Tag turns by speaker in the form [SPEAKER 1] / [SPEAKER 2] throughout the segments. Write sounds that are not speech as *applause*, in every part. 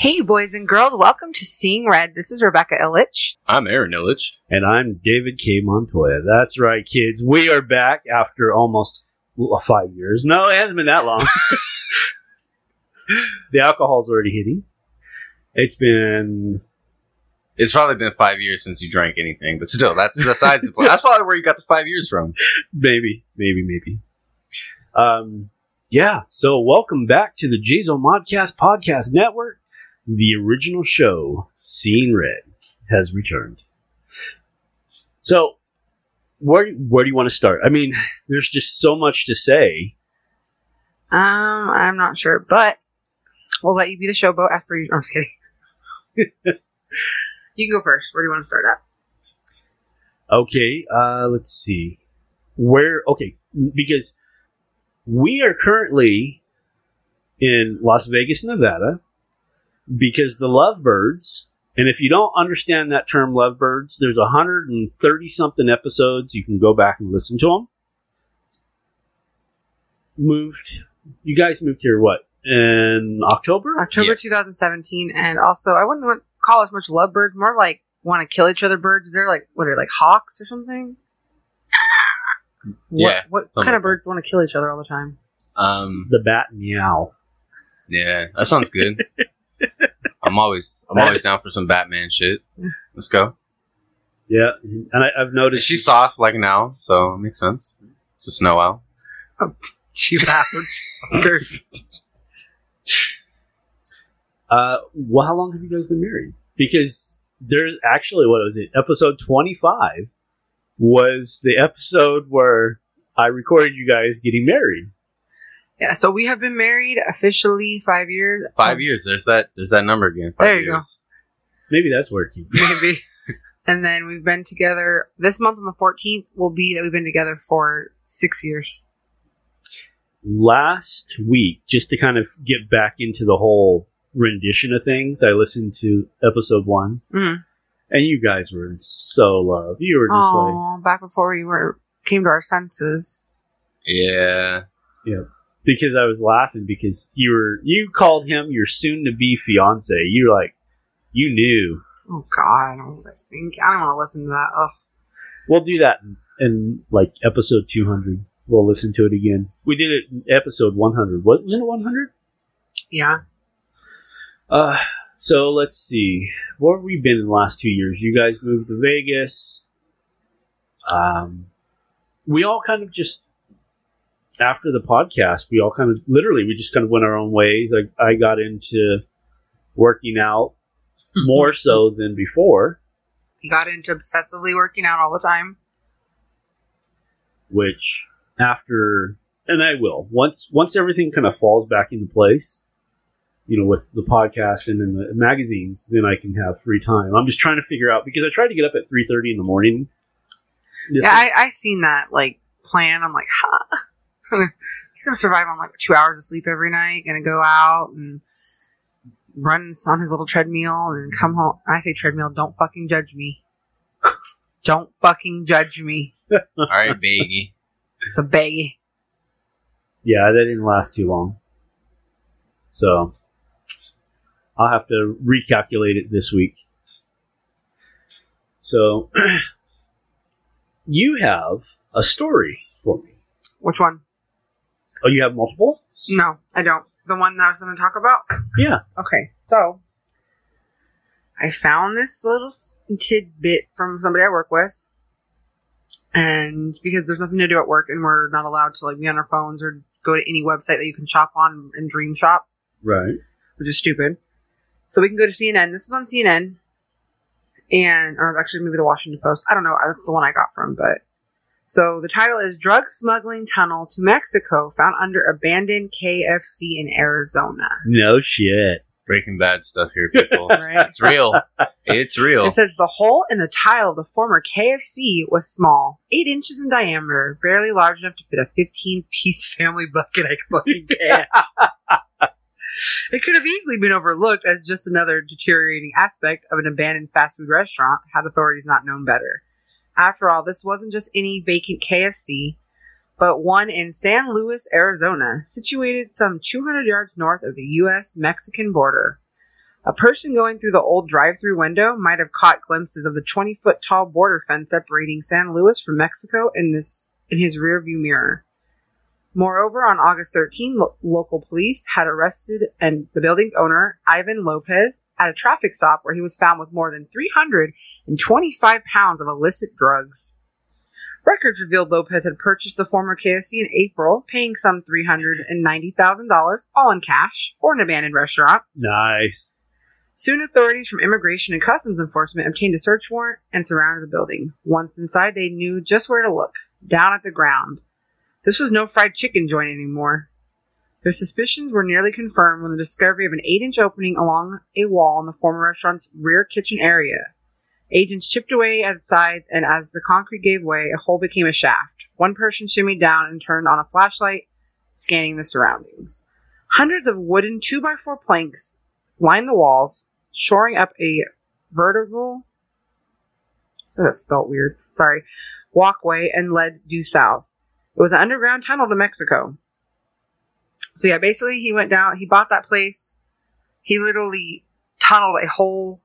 [SPEAKER 1] Hey, boys and girls, welcome to Seeing Red. This is Rebecca Illich.
[SPEAKER 2] I'm Aaron Illich.
[SPEAKER 3] And I'm David K. Montoya. That's right, kids. We are back after almost five years. No, it hasn't been that long. *laughs* the alcohol's already hitting. It's been
[SPEAKER 2] It's probably been five years since you drank anything, but still, that's besides the point. That's probably where you got the five years from. *laughs*
[SPEAKER 3] maybe, maybe, maybe. Um, yeah. So welcome back to the Jazma Modcast Podcast Network. The original show, Seeing Red, has returned. So, where where do you want to start? I mean, *laughs* there's just so much to say.
[SPEAKER 1] Um, I'm not sure, but we'll let you be the showboat as per usual. I'm just kidding. *laughs* you can go first. Where do you want to start at?
[SPEAKER 3] Okay, uh, let's see. Where, okay, because we are currently in Las Vegas, Nevada, because the Lovebirds, and if you don't understand that term Lovebirds, there's 130 something episodes. You can go back and listen to them. Moved, you guys moved here what? In October?
[SPEAKER 1] October
[SPEAKER 2] Yes.
[SPEAKER 1] 2017, and also I wouldn't want- call us much lovebirds, more like want to kill each other birds. They're like what are they, like hawks or something?
[SPEAKER 2] Yeah,
[SPEAKER 1] What, what kind of birds want to kill each other all the time?
[SPEAKER 2] Um,
[SPEAKER 3] The Bat and the Owl.
[SPEAKER 2] yeah, that sounds good. *laughs* *laughs* I'm always, I'm always down for some Batman shit. Let's go.
[SPEAKER 3] Yeah, and I, I've noticed.
[SPEAKER 2] She's soft like an owl, so it makes sense. It's a snow owl. *laughs*
[SPEAKER 1] She bastard. *laughs*
[SPEAKER 3] Uh, well, how long have you guys been married? Because there's actually, what was it? Episode 25 was the episode where I recorded you guys getting married.
[SPEAKER 1] Yeah, so we have been married officially five years.
[SPEAKER 2] Five
[SPEAKER 1] Um,
[SPEAKER 2] years. There's that. There's that number again. Five
[SPEAKER 1] There you go.
[SPEAKER 3] Maybe that's where it came from.
[SPEAKER 1] maybe. and then we've been together this month on the 14th will be that we've been together for six years.
[SPEAKER 3] Last week, just to kind of get back into the whole rendition of things, I listened to episode one,
[SPEAKER 1] Mm.
[SPEAKER 3] and you guys were in so love. You were just like,
[SPEAKER 1] Oh, back before we were came to our senses.
[SPEAKER 2] Yeah. Yeah.
[SPEAKER 3] Because I was laughing because you were you called him your soon to be fiance. You're like you knew.
[SPEAKER 1] Oh God, I thinking? I don't want to listen to that. Ugh.
[SPEAKER 3] We'll do that in, in like episode 200. We'll listen to it again. We did it in episode 100. What was it 100?
[SPEAKER 1] Yeah.
[SPEAKER 3] Uh so let's see. Where have we been in the last 2 years? You guys moved to Vegas. Um we all kind of just after the podcast, we all kind of literally we just kind of went our own ways. I I got into working out *laughs* more so than before,
[SPEAKER 1] He got into obsessively working out all the time.
[SPEAKER 3] which after and I will once once everything kind of falls back into place, you know, with the podcast and in the magazines, then I can have free time. I'm just trying to figure out because I tried to get up at three thirty in the morning.
[SPEAKER 1] Yeah, I, I seen that like plan. I'm like, huh. He's gonna survive on like two hours of sleep every night. Gonna go out and run on his little treadmill and come home. I say treadmill. Don't fucking judge me. *laughs* don't fucking judge me.
[SPEAKER 2] All right, baggy.
[SPEAKER 1] It's a baggy.
[SPEAKER 3] yeah, that didn't last too long. So I'll have to recalculate it this week. So *clears throat* you have a story for me.
[SPEAKER 1] Which one?
[SPEAKER 3] Oh, you have multiple?
[SPEAKER 1] No, I don't. The one that I was going to talk about?
[SPEAKER 3] Yeah.
[SPEAKER 1] Okay, so I found this little tidbit from somebody I work with. And because there's nothing to do at work and we're not allowed to like be on our phones or go to any website that you can shop on and dream shop,
[SPEAKER 3] Right.
[SPEAKER 1] which is stupid. So we can go to CNN. This was on CNN. and or actually maybe the Washington Post. I don't know. That's the one I got from, but so the title is "Drug Smuggling Tunnel to Mexico Found Under Abandoned KFC in Arizona."
[SPEAKER 3] No shit.
[SPEAKER 2] Breaking Bad stuff here, *laughs* people.
[SPEAKER 1] Right.
[SPEAKER 2] It's real. It's real.
[SPEAKER 1] It says the hole in the tile of the former KFC was small, eight inches in diameter, barely large enough to fit a 15 piece *laughs* family bucket. I fucking can't. *laughs* it could have easily been overlooked as just another deteriorating aspect of an abandoned fast food restaurant had authorities not known better. After all, this wasn't just any vacant KFC, but one in San Luis, Arizona, situated some 200 yards north of the U.S. Mexican border. A person going through the old drive through window might have caught glimpses of the 20 foot tall border fence separating San Luis from Mexico in, this, in his rearview mirror. Moreover, on August 13, lo- local police had arrested and the building's owner, Ivan Lopez, at a traffic stop where he was found with more than 325 pounds of illicit drugs. Records revealed Lopez had purchased the former KFC in April, paying some $390,000, all in cash, for an abandoned restaurant.
[SPEAKER 3] Nice.
[SPEAKER 1] Soon, authorities from Immigration and Customs Enforcement obtained a search warrant and surrounded the building. Once inside, they knew just where to look down at the ground. This was no fried chicken joint anymore. Their suspicions were nearly confirmed when the discovery of an 8 inch opening along a wall in the former restaurant's rear kitchen area. Agents chipped away at the sides, and as the concrete gave way, a hole became a shaft. One person shimmied down and turned on a flashlight, scanning the surroundings. Hundreds of wooden 2x4 planks lined the walls, shoring up a vertical. That's spelled weird. Sorry. Walkway and led due south. It was an underground tunnel to Mexico. So yeah, basically he went down. He bought that place. He literally tunneled a whole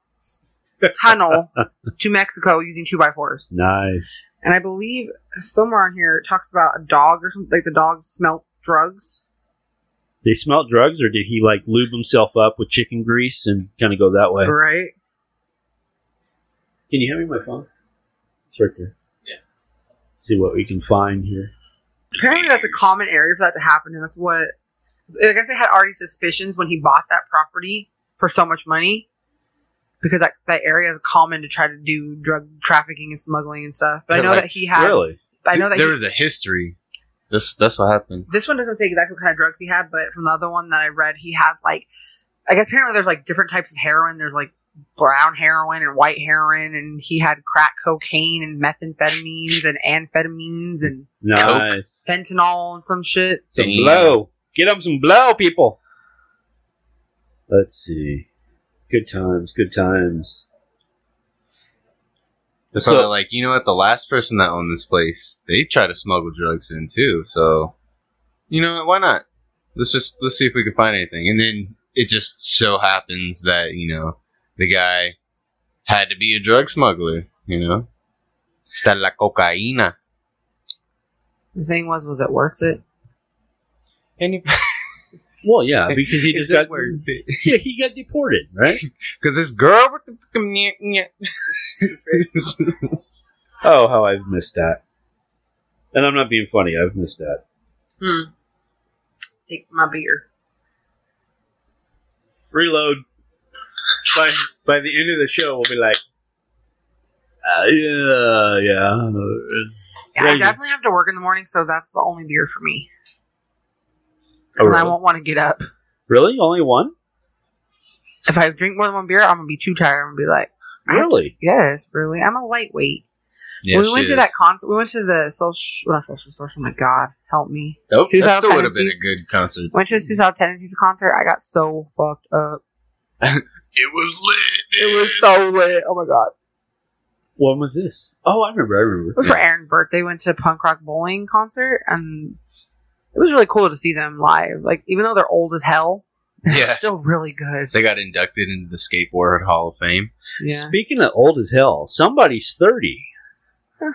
[SPEAKER 1] tunnel *laughs* to Mexico using two by fours.
[SPEAKER 3] Nice.
[SPEAKER 1] And I believe somewhere on here it talks about a dog or something. Like the dog smelt drugs.
[SPEAKER 3] They smelt drugs, or did he like lube himself up with chicken grease and kind of go that way?
[SPEAKER 1] Right.
[SPEAKER 3] Can you hand me my phone? It's right there.
[SPEAKER 2] Yeah.
[SPEAKER 3] See what we can find here.
[SPEAKER 1] Apparently that's a common area for that to happen, and that's what. I guess they had already suspicions when he bought that property for so much money, because that that area is common to try to do drug trafficking and smuggling and stuff. But I know
[SPEAKER 2] like,
[SPEAKER 1] that he had.
[SPEAKER 3] really?
[SPEAKER 1] I know that
[SPEAKER 2] there
[SPEAKER 1] he,
[SPEAKER 2] was a history. That's that's what happened.
[SPEAKER 1] this one doesn't say exactly what kind of drugs he had, but from the other one that I read, he had like, I guess apparently there's like different types of heroin. There's like brown heroin and white heroin, and he had crack cocaine and methamphetamines and amphetamines and
[SPEAKER 3] Nice.
[SPEAKER 1] fentanyl and some shit.
[SPEAKER 3] Some
[SPEAKER 2] Damn.
[SPEAKER 3] blow. Get him some blow, people. Let's see. Good times. Good times.
[SPEAKER 2] They're
[SPEAKER 3] So-
[SPEAKER 2] probably like, you know what? The last person that owned this place, they try to smuggle drugs in too. So, you know what? Why not? Let's just let's see if we can find anything. And then it just so happens that you know the guy had to be a drug smuggler. You know, está la cocaína.
[SPEAKER 1] The thing was, was it worth it?
[SPEAKER 2] And *laughs*
[SPEAKER 3] Well, yeah, because he just got
[SPEAKER 2] worth it? *laughs*
[SPEAKER 3] yeah he got deported, right? *laughs*
[SPEAKER 2] Because this girl with the fucking nyeh, nyeh.
[SPEAKER 3] Oh, how I've missed that. And I'm not being funny. I've missed that.
[SPEAKER 1] Hmm. Take my beer.
[SPEAKER 3] Reload. By by the end of the show, we'll be like, uh, yeah, yeah.
[SPEAKER 1] Yeah,
[SPEAKER 3] Yeah,
[SPEAKER 1] I definitely have to work in the morning, so that's the only beer for me.
[SPEAKER 3] Oh,
[SPEAKER 1] Because I won't want to get up.
[SPEAKER 3] Really? Only one?
[SPEAKER 1] If I drink more than one beer, I'm gonna be too tired. I'm gonna be like, I to-
[SPEAKER 3] Really?
[SPEAKER 1] yes, really. I'm a lightweight.
[SPEAKER 2] Yeah,
[SPEAKER 1] we
[SPEAKER 2] she
[SPEAKER 1] went to that concert, we went to the social, well, social social. My God, help me.
[SPEAKER 2] Nope, that
[SPEAKER 1] Suicidal
[SPEAKER 2] still would have been a good concert.
[SPEAKER 1] Went to the Suicidal Tendencies concert. I got so fucked up. *laughs*
[SPEAKER 4] It was lit.
[SPEAKER 1] It was so lit. Oh my god.
[SPEAKER 3] When was this? Oh, I remember. I remember.
[SPEAKER 1] It was for Aaron's birthday. Went to punk rock bowling concert, and it was really cool to see them live. Like even though they're old as hell, they're
[SPEAKER 2] Yeah.
[SPEAKER 1] still really good.
[SPEAKER 2] They got inducted into the Skateboard Hall of Fame.
[SPEAKER 1] Yeah.
[SPEAKER 3] Speaking of old as hell, somebody's 30. *laughs*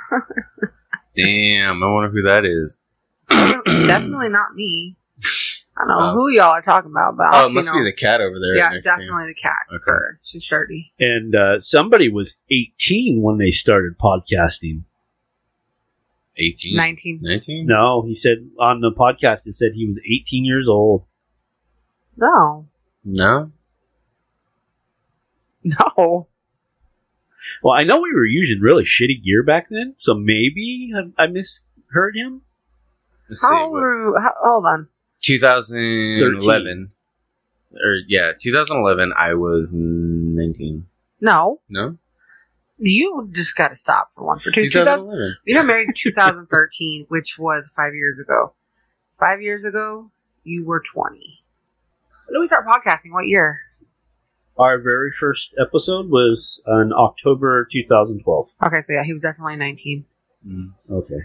[SPEAKER 2] Damn, I wonder who that is.
[SPEAKER 1] definitely not me. I don't know
[SPEAKER 2] Oh.
[SPEAKER 1] who y'all are talking about, but
[SPEAKER 2] Oh, it must
[SPEAKER 1] see
[SPEAKER 2] be the cat over there.
[SPEAKER 1] yeah,
[SPEAKER 2] next to you.
[SPEAKER 1] definitely the cat.
[SPEAKER 2] Okay.
[SPEAKER 1] Her. She's sturdy.
[SPEAKER 3] And uh, somebody was 18 when they started podcasting.
[SPEAKER 2] 18.
[SPEAKER 1] Nineteen.
[SPEAKER 2] 19?
[SPEAKER 3] No, he said on the podcast, it said he was 18 years old.
[SPEAKER 1] No,
[SPEAKER 2] No? *laughs*
[SPEAKER 1] no.
[SPEAKER 3] Well, I know we were using really shitty gear back then, so maybe I, I misheard him.
[SPEAKER 2] Let's see,
[SPEAKER 1] How,
[SPEAKER 2] what-
[SPEAKER 1] ru- how hold on.
[SPEAKER 2] 2011. Or yeah, 2011. I was 19.
[SPEAKER 1] No,
[SPEAKER 2] No,
[SPEAKER 1] you just got to stop for one for two. 2000,
[SPEAKER 2] 2011.
[SPEAKER 1] you got married in 2013, *laughs* which was five years ago. Five years ago, you were 20. When did we start podcasting? What year?
[SPEAKER 3] Our very first episode was in October 2012.
[SPEAKER 1] Okay, so yeah, he was definitely 19.
[SPEAKER 2] Mm.
[SPEAKER 3] Okay,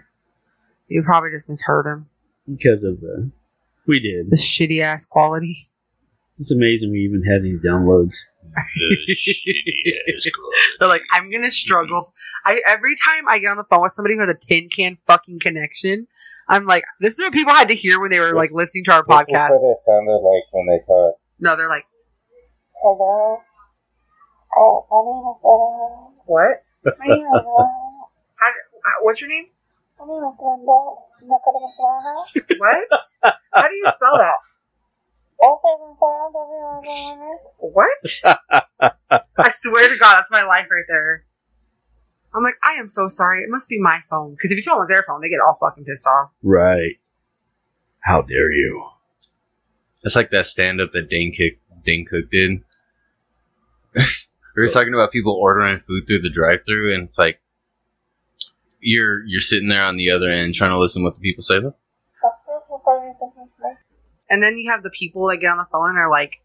[SPEAKER 1] You probably just misheard him.
[SPEAKER 3] because of the we did.
[SPEAKER 1] The shitty ass quality.
[SPEAKER 3] It's amazing we even had any downloads.
[SPEAKER 4] The shitty ass *laughs* girl.
[SPEAKER 1] They're like, I'm gonna struggle. I every time I get on the phone with somebody who has a tin can fucking connection, I'm like, this is what people had to hear when they were like listening to our podcast.
[SPEAKER 2] it sounded like when they talk.
[SPEAKER 1] No, they're like,
[SPEAKER 5] Hello. Oh, my name is Linda.
[SPEAKER 1] what?
[SPEAKER 5] My name is
[SPEAKER 1] How, *laughs* how- what's your name?
[SPEAKER 5] My name is Linda. Nicodemus
[SPEAKER 1] What? How do you spell that?
[SPEAKER 5] S as in Sam, W as in Winner.
[SPEAKER 1] What? I swear to God, that's my life right there. I'm like, I am so sorry. It must be my phone. Because if you tell them it's their phone, they get all fucking pissed off.
[SPEAKER 3] Right. How dare you?
[SPEAKER 2] It's like that stand up that Dane Cook, Dane Cook did. *laughs* we were talking about people ordering food through the drive through, and it's like you're you're sitting there on the other end trying to listen to what the people say. Though?
[SPEAKER 1] And then you have the people that get on the phone and they're like,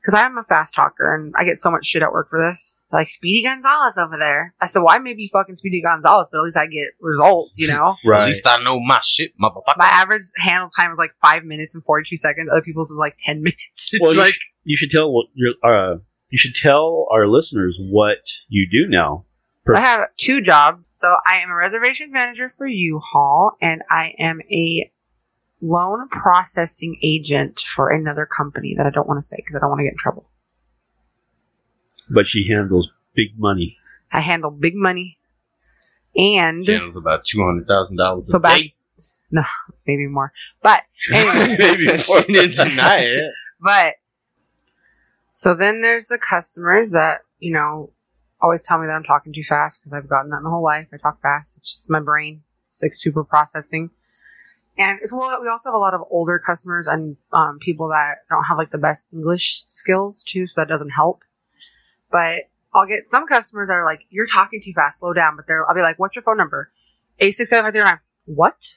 [SPEAKER 1] because I'm a fast talker and I get so much shit at work for this. They're like Speedy Gonzalez over there. I said, why maybe fucking Speedy Gonzalez, but at least I get results, you know? *laughs* right.
[SPEAKER 2] At least I know my shit, motherfucker.
[SPEAKER 1] My average handle time is like five minutes and forty two seconds. Other people's is like ten *laughs* minutes.
[SPEAKER 3] Well, you,
[SPEAKER 1] like
[SPEAKER 3] sh- you should tell what your uh, you should tell our listeners what you do now.
[SPEAKER 1] so I have two jobs. So I am a reservations manager for U-Haul, and I am a loan processing agent for another company that I don't want to say because I don't want to get in trouble.
[SPEAKER 3] But she handles big money.
[SPEAKER 1] I handle big money, and
[SPEAKER 2] she handles about two hundred thousand dollars.
[SPEAKER 1] so
[SPEAKER 2] a
[SPEAKER 1] back no maybe more, but *laughs* anyway.
[SPEAKER 3] Maybe
[SPEAKER 2] she didn't deny it.
[SPEAKER 1] But so then there's the customers that, you know, always tell me that I'm talking too fast because I've gotten that my whole life. I talk fast. It's just my brain. It's like super processing. And as well, we also have a lot of older customers and um, people that don't have like the best English skills too, so that doesn't help. But I'll get some customers that are like, "You're talking too fast. Slow down." But they're, I'll be like, "What's your phone number?" Eight six seven five three nine. What?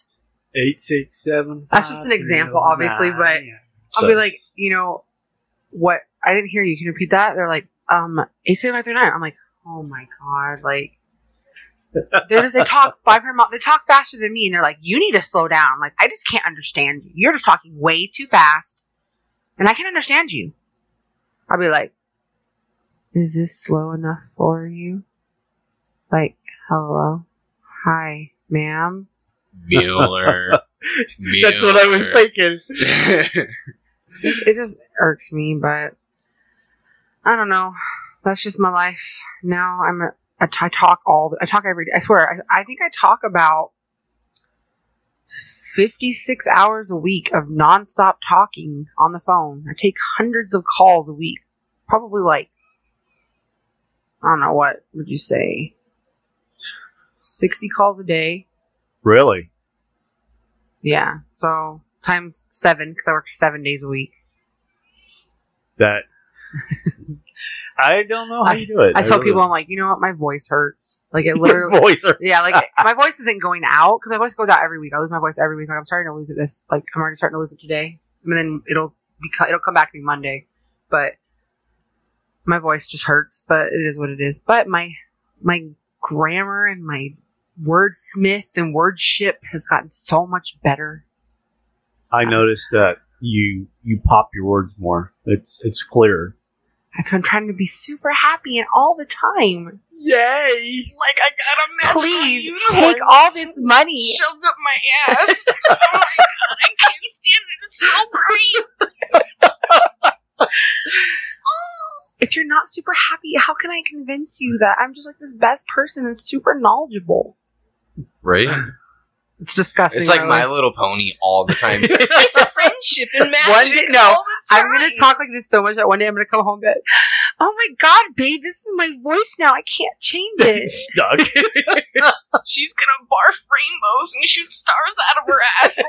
[SPEAKER 3] Eight six seven.
[SPEAKER 1] That's just an example, obviously, but I'll be like, you know, what? I didn't hear you. Can you repeat that? They're like, um, eight seven five three nine. I'm like, oh my god, like. They're just they talk *laughs* 500 miles. They talk faster than me, and they're like, "You need to slow down." Like, I just can't understand you. You're just talking way too fast, and I can't understand you. I'll be like, "Is this slow enough for you?" Like, hello, hi, ma'am.
[SPEAKER 4] Mueller. *laughs*
[SPEAKER 3] That's what I was thinking. *laughs*
[SPEAKER 1] just it just irks me, but I don't know. That's just my life. Now I'm a, a I talk all I talk every day. I swear. I, I think I talk about 56 hours a week of nonstop talking on the phone. I take hundreds of calls a week. Probably like I don't know what would you say? 60 calls a day.
[SPEAKER 3] Really?
[SPEAKER 1] Yeah. So times 7 cuz I work 7 days a week.
[SPEAKER 3] That. *laughs* I don't know how
[SPEAKER 1] I-
[SPEAKER 3] you do it.
[SPEAKER 1] I tell
[SPEAKER 3] really
[SPEAKER 1] people, I'm like, you know what, my voice hurts. Like it *laughs* literally,
[SPEAKER 3] voice hurts.
[SPEAKER 1] yeah, like my voice isn't going out because my voice goes out every week. I lose my voice every week. Like I'm starting to lose it this, like I'm already starting to lose it today, and then it'll be, it'll come back to me Monday. But my voice just hurts. But it is what it is. But my my grammar and my wordsmith and wordship has gotten so much better.
[SPEAKER 3] I noticed that you you pop your words more. It's it's clearer.
[SPEAKER 1] And so I'm trying to be super happy and all the time.
[SPEAKER 3] Yay!
[SPEAKER 1] Like I got a Please take all this money.
[SPEAKER 5] Shoved up my ass. *laughs* oh my god, I can't stand it. It's so great. *laughs*
[SPEAKER 1] if you're not super happy, how can I convince you that I'm just like this best person and super knowledgeable?
[SPEAKER 2] right?
[SPEAKER 1] It's disgusting.
[SPEAKER 2] It's like
[SPEAKER 1] really.
[SPEAKER 2] My Little Pony all the time. *laughs*
[SPEAKER 5] Friendship and magic.
[SPEAKER 1] One day- no,
[SPEAKER 5] all the
[SPEAKER 1] I'm gonna talk like this so much that one day I'm gonna come home and be like, Oh my god, babe, this is my voice now. I can't change it.
[SPEAKER 3] Stuck. *laughs*
[SPEAKER 5] She's gonna barf rainbows and shoot stars out of her ass.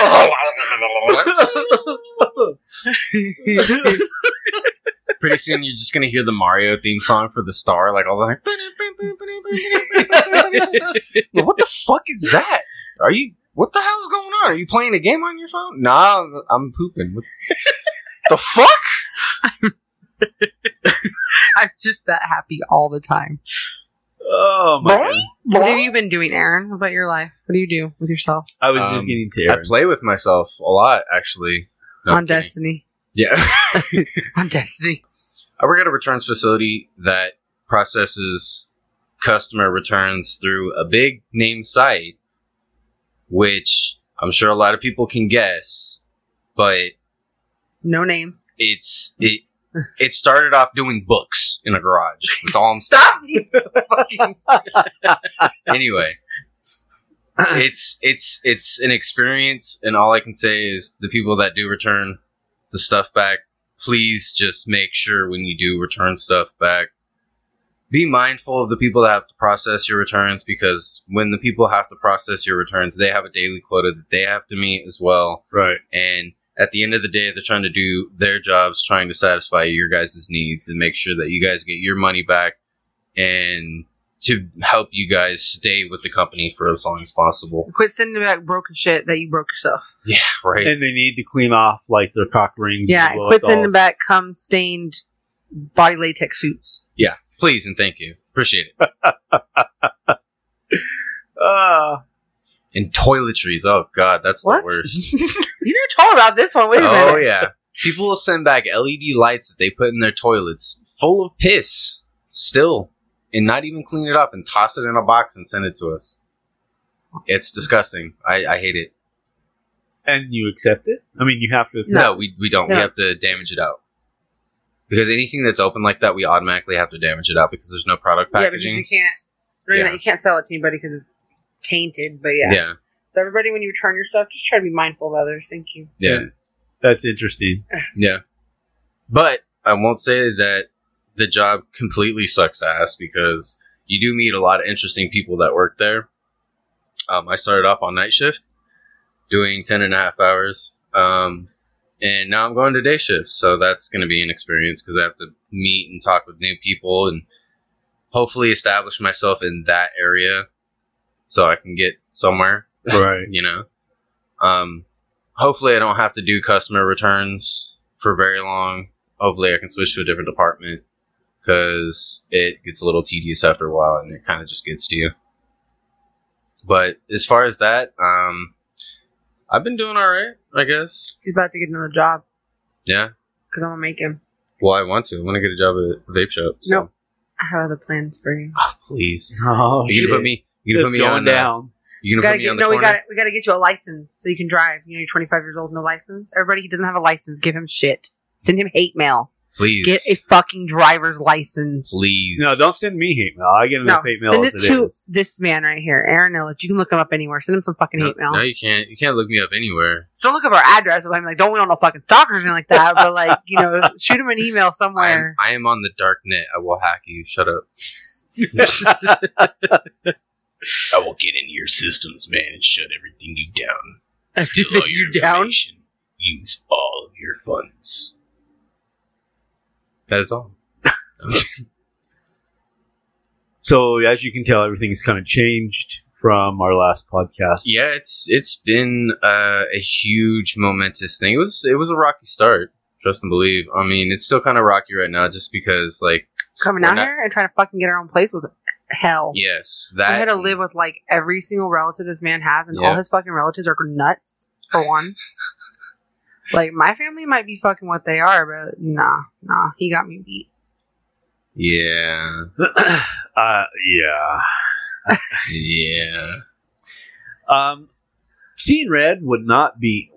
[SPEAKER 5] Oh my god. *laughs*
[SPEAKER 2] Pretty soon you're just gonna hear the Mario theme song for the star, like all the time. *laughs* what the fuck is that? Are you? What the hell's going on? Are you playing a game on your phone? Nah, I'm pooping. What *laughs* the fuck? *laughs*
[SPEAKER 1] I'm just that happy all the time.
[SPEAKER 3] oh my god.
[SPEAKER 1] What have you been doing, Aaron? About your life? What do you do with yourself
[SPEAKER 3] I was
[SPEAKER 2] Um,
[SPEAKER 3] just getting to
[SPEAKER 2] I play with myself a lot, actually. No,
[SPEAKER 1] on
[SPEAKER 2] kidding.
[SPEAKER 1] Destiny?
[SPEAKER 2] Yeah. *laughs*
[SPEAKER 1] On Destiny.
[SPEAKER 2] I work at a returns facility that processes customer returns through a big name site, which I'm sure a lot of people can guess, but
[SPEAKER 1] No names.
[SPEAKER 2] it's it it started off doing books in a garage. That's all I'm
[SPEAKER 1] Stop fucking. *laughs*
[SPEAKER 2] anyway. It's it's it's an experience and all I can say is the people that do return the stuff back, please just make sure when you do return stuff back be mindful of the people that have to process your returns because when the people have to process your returns, they have a daily quota that they have to meet as well.
[SPEAKER 3] right.
[SPEAKER 2] And at the end of the day, they're trying to do their jobs, trying to satisfy your guys' needs and make sure that you guys get your money back and to help you guys stay with the company for as long as possible.
[SPEAKER 1] Quit sending back broken shit that you broke yourself.
[SPEAKER 2] Yeah, right.
[SPEAKER 3] And they need to clean off like their cock rings.
[SPEAKER 1] Yeah,
[SPEAKER 3] and
[SPEAKER 1] and quit sending
[SPEAKER 3] dolls.
[SPEAKER 1] back cum stained body latex suits.
[SPEAKER 2] Yeah, please and thank you. Appreciate it. *laughs*
[SPEAKER 3] Ah,
[SPEAKER 2] And toiletries. Oh, God, that's
[SPEAKER 1] What?
[SPEAKER 2] the worst. *laughs*
[SPEAKER 1] you never told about this one. Wait a
[SPEAKER 2] oh,
[SPEAKER 1] minute.
[SPEAKER 2] Oh yeah. People will send back LED lights that they put in their toilets full of piss still and not even clean it up and toss it in a box and send it to us. It's disgusting. I, I hate it.
[SPEAKER 3] and you accept it? I mean, you have to accept.
[SPEAKER 2] No, we, we don't.
[SPEAKER 1] No,
[SPEAKER 2] we have to damage it out. Because anything that's open like that, we automatically have to damage it out because there's no product packaging.
[SPEAKER 1] Yeah, because
[SPEAKER 2] packaging.
[SPEAKER 1] you can't.
[SPEAKER 2] Yeah.
[SPEAKER 1] that, You can't sell it to anybody because it's tainted. But yeah.
[SPEAKER 2] yeah.
[SPEAKER 1] So everybody, when you return your stuff, just try to be mindful of others. Thank you.
[SPEAKER 2] Yeah.
[SPEAKER 3] That's interesting. *sighs*
[SPEAKER 2] Yeah. But I won't say that the job completely sucks ass because you do meet a lot of interesting people that work there. Um, I started off on night shift doing 10 and a half hours. Um, and now I'm going to day shift. So that's going to be an experience because I have to meet and talk with new people and hopefully establish myself in that area so I can get somewhere *laughs*
[SPEAKER 3] Right.
[SPEAKER 2] you know. Um, hopefully, I don't have to do customer returns for very long. Hopefully, I can switch to a different department because it gets a little tedious after a while, and it kind of just gets to you. But as far as that, um, I've been doing all right, I guess.
[SPEAKER 1] He's about to get another job
[SPEAKER 2] Yeah.
[SPEAKER 1] because I'm gonna make him.
[SPEAKER 2] Well, I want to. I want to get a job at a vape shop. So.
[SPEAKER 1] Nope. I have other plans for you.
[SPEAKER 2] Oh, please. *laughs*
[SPEAKER 3] Oh,
[SPEAKER 2] You
[SPEAKER 3] shit.
[SPEAKER 2] gonna put me? You gonna put me
[SPEAKER 3] going
[SPEAKER 2] on? Uh,
[SPEAKER 3] down.
[SPEAKER 2] you
[SPEAKER 1] We
[SPEAKER 2] gonna
[SPEAKER 1] gotta
[SPEAKER 2] put me
[SPEAKER 1] get,
[SPEAKER 2] on the
[SPEAKER 1] no, we
[SPEAKER 2] corner?
[SPEAKER 1] got we got to get you a license so you can drive. You know, you're 25 years old, no license. Everybody who doesn't have a license, give him shit. Send him hate mail.
[SPEAKER 2] Please.
[SPEAKER 1] Get a fucking driver's license.
[SPEAKER 2] Please.
[SPEAKER 3] No, don't send me hate mail. I get
[SPEAKER 1] No,
[SPEAKER 3] enough hate mail
[SPEAKER 1] send
[SPEAKER 3] as
[SPEAKER 1] it
[SPEAKER 3] it
[SPEAKER 1] to
[SPEAKER 3] is.
[SPEAKER 1] this man right here, Aaron Illich. You can look him up anywhere. Send him some fucking
[SPEAKER 2] No,
[SPEAKER 1] hate mail.
[SPEAKER 2] no, you can't. You can't look me up anywhere.
[SPEAKER 1] So look up our address. I'm like, don't we don't know fucking stalkers or anything like that. But like, you know, *laughs* shoot him an email
[SPEAKER 2] I am,
[SPEAKER 1] somewhere.
[SPEAKER 2] I am on the dark net. I will hack you. Shut up. *laughs* *laughs*
[SPEAKER 4] I will get into your systems, man, and shut everything you down.
[SPEAKER 1] I do
[SPEAKER 4] Steal all your
[SPEAKER 1] you down.
[SPEAKER 4] information. Use all of your funds.
[SPEAKER 2] That is all. *laughs*
[SPEAKER 3] so, as you can tell, everything's kind of changed from our last podcast.
[SPEAKER 2] Yeah, it's it's been uh, a huge momentous thing. It was it was a rocky start. Trust and believe. I mean, it's still kind of rocky right now, just because like
[SPEAKER 1] Coming
[SPEAKER 2] We're
[SPEAKER 1] out
[SPEAKER 2] not-
[SPEAKER 1] here and trying to fucking get our own place was hell.
[SPEAKER 2] yes, that
[SPEAKER 1] I
[SPEAKER 2] that
[SPEAKER 1] had to live with like every single relative this man has, and
[SPEAKER 2] Yeah.
[SPEAKER 1] all his fucking relatives are nuts. For one, *laughs* like my family might be fucking what they are, but nah, nah, he got me beat.
[SPEAKER 2] Yeah, *clears throat*
[SPEAKER 3] uh, yeah. *laughs*
[SPEAKER 2] yeah.
[SPEAKER 3] Um, seeing red would not be.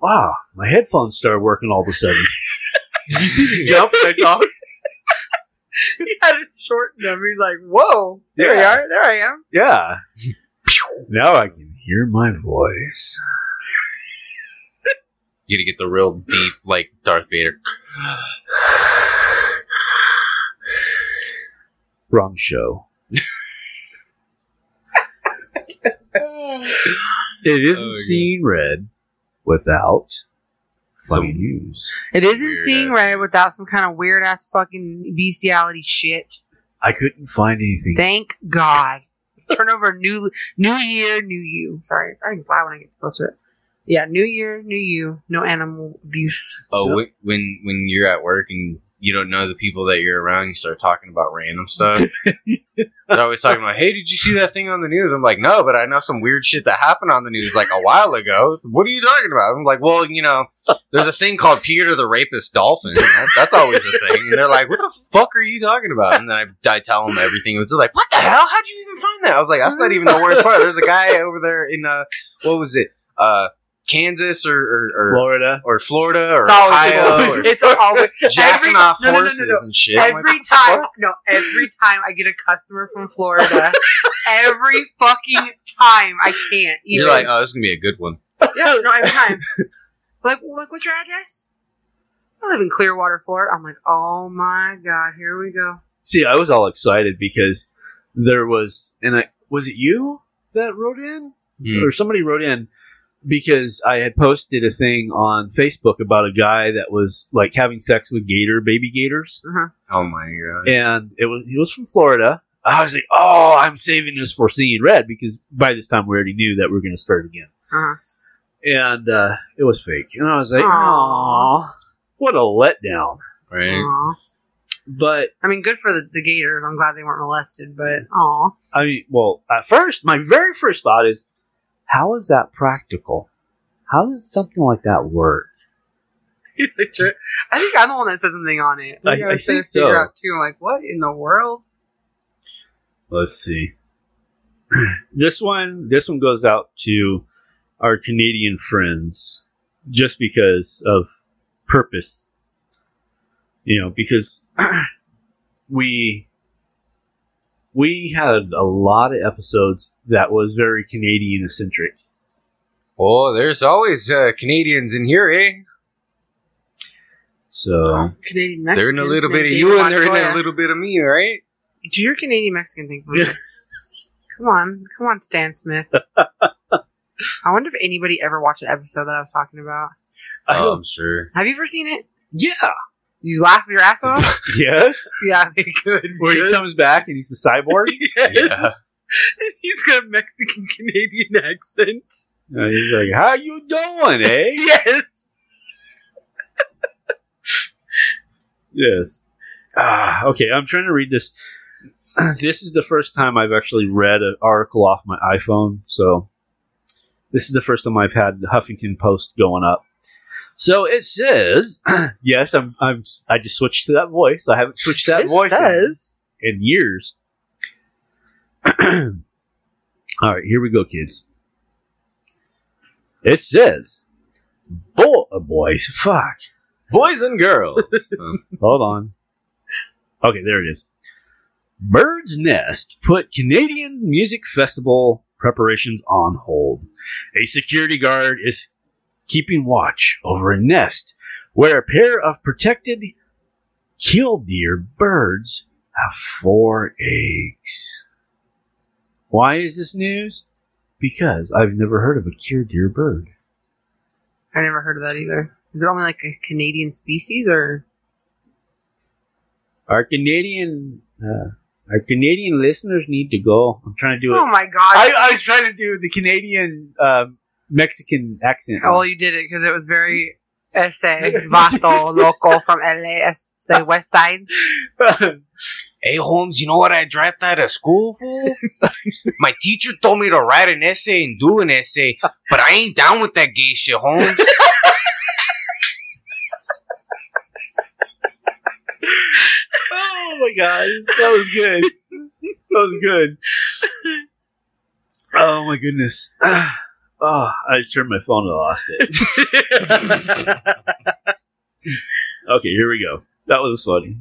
[SPEAKER 3] Wow, my headphones started working all of a sudden. *laughs* Did you see the jump when I talked? *laughs*
[SPEAKER 1] he had it shortened him. He's like, "Whoa, there you
[SPEAKER 3] Yeah.
[SPEAKER 1] are, there I am."
[SPEAKER 3] Yeah. now I can hear my voice.
[SPEAKER 2] You gotta get the real deep, like Darth Vader.
[SPEAKER 3] Wrong show. It isn't
[SPEAKER 2] Oh,
[SPEAKER 3] seeing red without funny
[SPEAKER 2] Some-
[SPEAKER 3] news.
[SPEAKER 1] It isn't seeing red
[SPEAKER 2] news.
[SPEAKER 1] without some kind of weird ass fucking bestiality shit.
[SPEAKER 3] I couldn't find anything.
[SPEAKER 1] Thank God. Let's turn over a new new year, new you. Sorry, I think it's loud when I get close to it. Yeah, new year, new you. No animal abuse.
[SPEAKER 2] Oh,
[SPEAKER 3] So-
[SPEAKER 2] wh- when when you're at work and you don't know the people that you're around, you start talking about random stuff. *laughs* They're always talking about, "Hey, did you see that thing on the news?" I'm like, "No, but I know some weird shit that happened on the news like a while ago." What are you talking about? I'm like, "Well, you know, there's a thing called Peter the Rapist Dolphin. That- that's always a thing." And they're like, "What the fuck are you talking about?" And then I, I tell them everything. It was like, "What the hell? How'd you even find that?" I was like, "That's not even the worst part. There's a guy over there in uh, what was it, uh, Kansas or or, or
[SPEAKER 3] Florida.
[SPEAKER 2] or Florida or
[SPEAKER 1] It's always,
[SPEAKER 2] Ohio
[SPEAKER 1] it's,
[SPEAKER 2] or
[SPEAKER 1] it's always
[SPEAKER 2] jacking
[SPEAKER 1] every-
[SPEAKER 2] off
[SPEAKER 1] no, no, no, no,
[SPEAKER 2] horses
[SPEAKER 1] no.
[SPEAKER 2] and shit. I'm like,
[SPEAKER 1] every
[SPEAKER 2] the
[SPEAKER 1] time.
[SPEAKER 2] fuck?
[SPEAKER 1] No, every time I get a customer from Florida, *laughs* every fucking time I can't.
[SPEAKER 2] You're like, oh, this is gonna be a good one.
[SPEAKER 1] yeah, no, every *laughs* time. like, like, what's your address? I live in Clearwater, Florida. I'm like, oh my god, here we go.
[SPEAKER 3] See, I was all excited because there was, and I was it you that wrote in,
[SPEAKER 2] Hmm.
[SPEAKER 3] or somebody wrote in because I had posted a thing on Facebook about a guy that was like having sex with gator baby gators,
[SPEAKER 2] Oh my god.
[SPEAKER 3] and it was he was from Florida. I was like, oh, I'm saving this for seeing red because by this time we already knew that we are going to start again,
[SPEAKER 1] Uh-huh.
[SPEAKER 3] and uh, it was fake, and I was like, oh, what a letdown.
[SPEAKER 2] Right?
[SPEAKER 1] Aw.
[SPEAKER 3] But
[SPEAKER 1] I mean, good for the, the Gators. I'm glad they weren't molested, but oh,
[SPEAKER 3] I mean, well, at first, my very first thought is, how is that practical? How does something like that work? *laughs*
[SPEAKER 1] I think I'm the one that said something on it.
[SPEAKER 3] I-
[SPEAKER 1] I,
[SPEAKER 3] I think
[SPEAKER 1] to figure
[SPEAKER 3] so.
[SPEAKER 1] out too. I'm like, what in the world?
[SPEAKER 3] Let's see. *clears throat* this one, this one goes out to our Canadian friends, just because of purpose. You know, because *clears throat* we we had a lot of episodes that was very Canadian eccentric.
[SPEAKER 2] Oh, there's always uh, Canadians in here, eh?
[SPEAKER 3] So
[SPEAKER 1] Canadian
[SPEAKER 2] They're in a little bit of you, and they're in a little bit of me, right?
[SPEAKER 1] Do your Canadian Mexican thing for me. *laughs* Come on, come on, Stan Smith. *laughs* I wonder if anybody ever watched an episode that I was talking about.
[SPEAKER 3] I
[SPEAKER 2] Oh,
[SPEAKER 3] don't.
[SPEAKER 2] I'm sure.
[SPEAKER 1] Have you ever seen it?
[SPEAKER 3] Yeah.
[SPEAKER 1] You laugh your ass off. *laughs*
[SPEAKER 3] Yes.
[SPEAKER 1] yeah, they could.
[SPEAKER 3] Where he comes back and he's a cyborg. *laughs*
[SPEAKER 1] Yes.
[SPEAKER 2] Yeah.
[SPEAKER 1] He's got a Mexican Canadian accent.
[SPEAKER 3] And he's like, "How you doing, eh?" *laughs*
[SPEAKER 1] Yes.
[SPEAKER 3] Yes. Ah, okay. I'm trying to read this. *clears throat* This is the first time I've actually read an article off my iPhone, so this is the first time I've had the Huffington Post going up. So it says, *clears throat* yes, I'm, I'm, I just switched to that voice. I haven't switched that
[SPEAKER 1] It
[SPEAKER 3] voice in-
[SPEAKER 1] says.
[SPEAKER 3] in years. *clears throat* All right, here we go, kids. It says, "Boy, uh, boys, fuck."
[SPEAKER 2] Boys and girls. *laughs*
[SPEAKER 3] Hold on. Okay, there it is. Bird's Nest put Canadian Music Festival preparations on hold. A security guard is keeping watch over a nest where a pair of protected killdeer birds have four eggs. Why is this news? Because I've never heard of a killdeer bird.
[SPEAKER 1] I never heard of that either. Is it only like a Canadian species or?
[SPEAKER 3] Our Canadian, uh, our Canadian listeners need to go. I'm trying to do it.
[SPEAKER 1] Oh my god!
[SPEAKER 3] I, I was trying to do the Canadian um, Mexican accent.
[SPEAKER 1] Oh, well, you did it because it was very *laughs* ese vato loco from LA, the West Side. *laughs*
[SPEAKER 4] Hey Holmes, you know what I dropped out of school for? *laughs* My teacher told me to write an essay and do an essay, but I ain't down with that gay shit, Holmes.
[SPEAKER 3] oh my god, that was good. That was good. Oh my goodness. *sighs* Oh, I turned my phone and lost it. *laughs* *laughs* okay, here we go. That was funny.